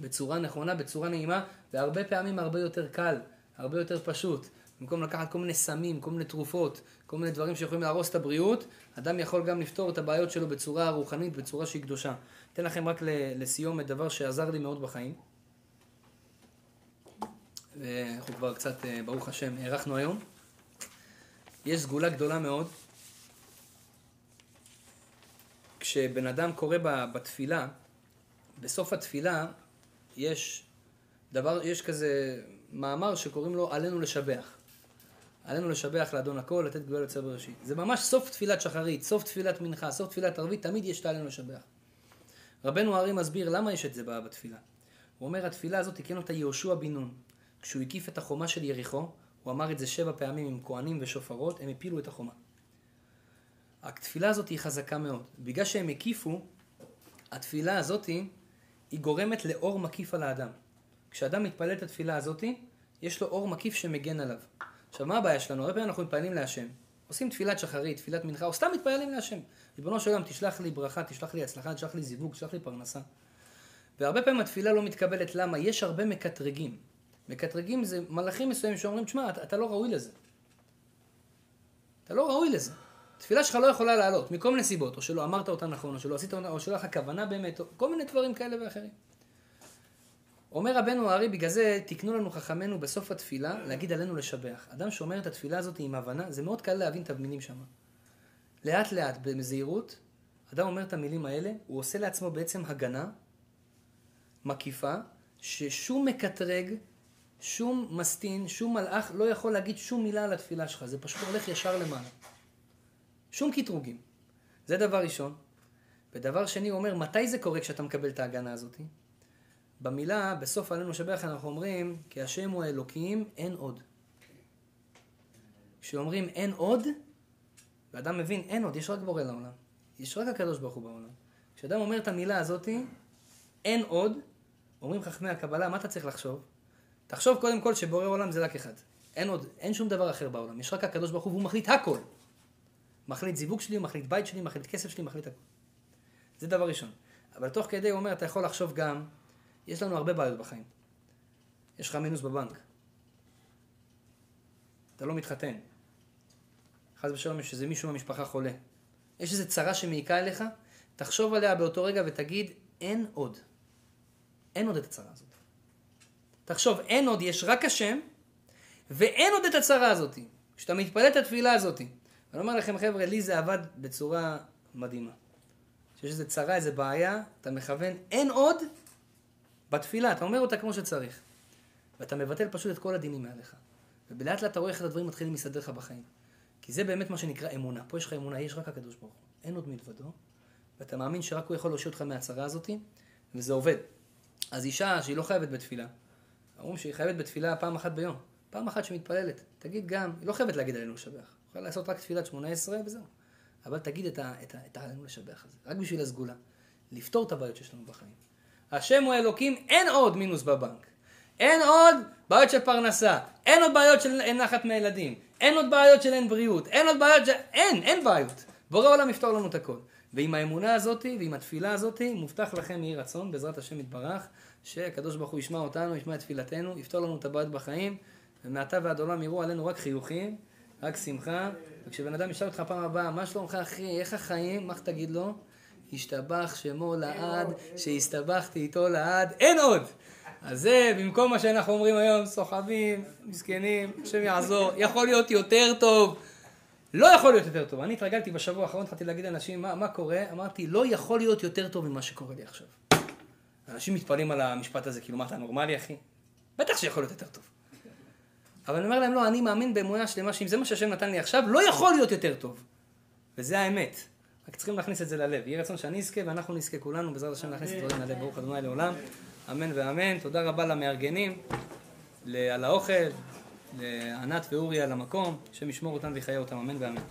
בצורה נכונה, בצורה נעימה, והרבה פעמים הרבה יותר קל, הרבה יותר פשוט. במקום לקחת כל מיני סמים, כל מיני תרופות, כל מיני דברים שיכולים להרוס את הבריאות, אדם יכול גם לפתור את הבעיות שלו בצורה רוחנית, בצורה שהיא קדושה. אתן לכם רק לסיום את דבר שעזר לי מאוד בחיים. ואנחנו כבר קצת, אה, ברוך השם, הארכנו היום. יש סגולה גדולה מאוד. כשבן אדם קורא בתפילה, בסוף התפילה יש דבר, יש כזה מאמר שקוראים לו עלינו לשבח. עלינו לשבח לאדון הכל, לתת גדולה לצבע בראשית. זה ממש סוף תפילת שחרית, סוף תפילת מנחה, סוף תפילת ערבית, תמיד יש את עלינו לשבח. רבנו הארי מסביר למה יש את זה בתפילה. הוא אומר, התפילה הזאת תיקן אותה יהושע בן נון. כשהוא הקיף את החומה של יריחו, הוא אמר את זה שבע פעמים עם כהנים ושופרות, הם הפילו את החומה. התפילה הזאת היא חזקה מאוד. בגלל שהם הקיפו, התפילה הזאת היא גורמת לאור מקיף על האדם. כשאדם מתפלל את התפילה הזאת, יש לו אור מקיף שמגן עליו. עכשיו, מה הבעיה שלנו? הרבה פעמים אנחנו מתפללים להשם. עושים תפילת שחרית, תפילת מנחה, או סתם מתפללים להשם. ריבונו של עולם, תשלח לי ברכה, תשלח לי הצלחה, תשלח לי זיווג, תשלח לי פרנסה. והרבה פעמים התפילה לא מתקבלת, למה? יש הרבה מקטרגים. מקטרגים זה מלאכים מסוימים שאומרים, תשמע, אתה, אתה לא ראוי לזה. אתה לא ראוי לזה. תפילה שלך לא יכולה לעלות, מכל מיני סיבות, או שלא אמרת אותה נכון, או שלא עשית אותה, או שלא לך כוונה באמת, או כל מיני דברים כאלה ואחרים. אומר רבנו הארי, בגלל זה תיקנו לנו חכמינו בסוף התפילה להגיד עלינו לשבח. אדם שאומר את התפילה הזאת עם הבנה, זה מאוד קל להבין את המילים שם. לאט לאט, בזהירות, אדם אומר את המילים האלה, הוא עושה לעצמו בעצם הגנה מקיפה, ששום מקטרג שום מסטין, שום מלאך לא יכול להגיד שום מילה על התפילה שלך, זה פשוט הולך ישר למעלה. שום קטרוגים. זה דבר ראשון. ודבר שני, הוא אומר, מתי זה קורה כשאתה מקבל את ההגנה הזאת? במילה, בסוף עלינו שבח אנחנו אומרים, כי השם הוא האלוקים, אין עוד. כשאומרים אין עוד, ואדם מבין, אין עוד, יש רק בורא לעולם. יש רק הקדוש ברוך הוא בעולם. כשאדם אומר את המילה הזאת, אין עוד, אומרים חכמי הקבלה, מה אתה צריך לחשוב? תחשוב קודם כל שבורא עולם זה רק אחד. אין עוד, אין שום דבר אחר בעולם. יש רק הקדוש ברוך הוא והוא מחליט הכל. מחליט זיווג שלי, מחליט בית שלי, מחליט כסף שלי, מחליט הכל. זה דבר ראשון. אבל תוך כדי הוא אומר, אתה יכול לחשוב גם, יש לנו הרבה בעיות בחיים. יש לך מינוס בבנק. אתה לא מתחתן. חס ושלום יש איזה מישהו במשפחה חולה. יש איזו צרה שמעיקה אליך, תחשוב עליה באותו רגע ותגיד, אין עוד. אין עוד את הצרה הזאת. תחשוב, אין עוד, יש רק השם, ואין עוד את הצרה הזאת. כשאתה מתפלל את התפילה הזאת. אני אומר לכם, חבר'ה, לי זה עבד בצורה מדהימה. כשיש איזה צרה, איזה בעיה, אתה מכוון, אין עוד בתפילה, אתה אומר אותה כמו שצריך. ואתה מבטל פשוט את כל הדינים מעליך. ובלאט לאט אתה רואה איך הדברים מתחילים להסתדר לך בחיים. כי זה באמת מה שנקרא אמונה. פה יש לך אמונה, יש רק הקדוש ברוך הוא. אין עוד מלבדו, ואתה מאמין שרק הוא יכול להושיע אותך מהצרה הזאת, וזה עובד. אז אישה שהיא לא חייבת בתפילה, אומרים שהיא חייבת בתפילה פעם אחת ביום. פעם אחת שמתפללת. תגיד גם, היא לא חייבת להגיד עלינו לשבח. יכולה לעשות רק תפילת שמונה עשרה וזהו. אבל תגיד את, ה, את, ה, את העלינו לשבח הזה. רק בשביל הסגולה. לפתור את הבעיות שיש לנו בחיים. השם הוא אלוקים, אין עוד מינוס בבנק. אין עוד בעיות של פרנסה. אין עוד בעיות של אין נחת מהילדים. אין עוד בעיות של אין בריאות. אין עוד בעיות של... אין, אין בעיות. בורא עולם יפתור לנו את הכל. ועם האמונה הזאת ועם התפילה הזאת, מובטח לכם יהי רצון, בעזרת השם יתברך, שהקדוש ברוך הוא ישמע אותנו, ישמע את תפילתנו, יפתור לנו את הבעיות בחיים, ומעתה ועד עולם יראו עלינו רק חיוכים, רק שמחה, וכשבן אדם ישאל אותך פעם הבאה, מה שלומך אחי, איך החיים, מה תגיד לו? השתבח שמו לעד, שהסתבכתי איתו לעד, אין עוד! אז זה במקום מה שאנחנו אומרים היום, סוחבים, מסכנים, השם יעזור, יכול להיות יותר טוב. לא יכול להיות יותר טוב. אני התרגלתי בשבוע האחרון, התחלתי להגיד לאנשים, מה, מה קורה? אמרתי, לא יכול להיות יותר טוב ממה שקורה לי עכשיו. אנשים מתפלאים על המשפט הזה, כאילו, מה, אתה נורמלי, אחי? בטח שיכול להיות יותר טוב. אבל אני אומר להם, לא, אני מאמין באמונה שלמה שאם זה מה שהשם נתן לי עכשיו, לא יכול להיות יותר טוב. וזה האמת. רק צריכים להכניס את זה ללב. יהי רצון שאני אזכה ואנחנו נזכה כולנו, בעזרת השם להכניס את דברים ללב. ברוך ה' לעולם. אמן ואמן. תודה רבה למארגנים, על האוכל, לענת ואורי על המקום, השם ישמור אותם ויחיה אותם, אמן ואמן.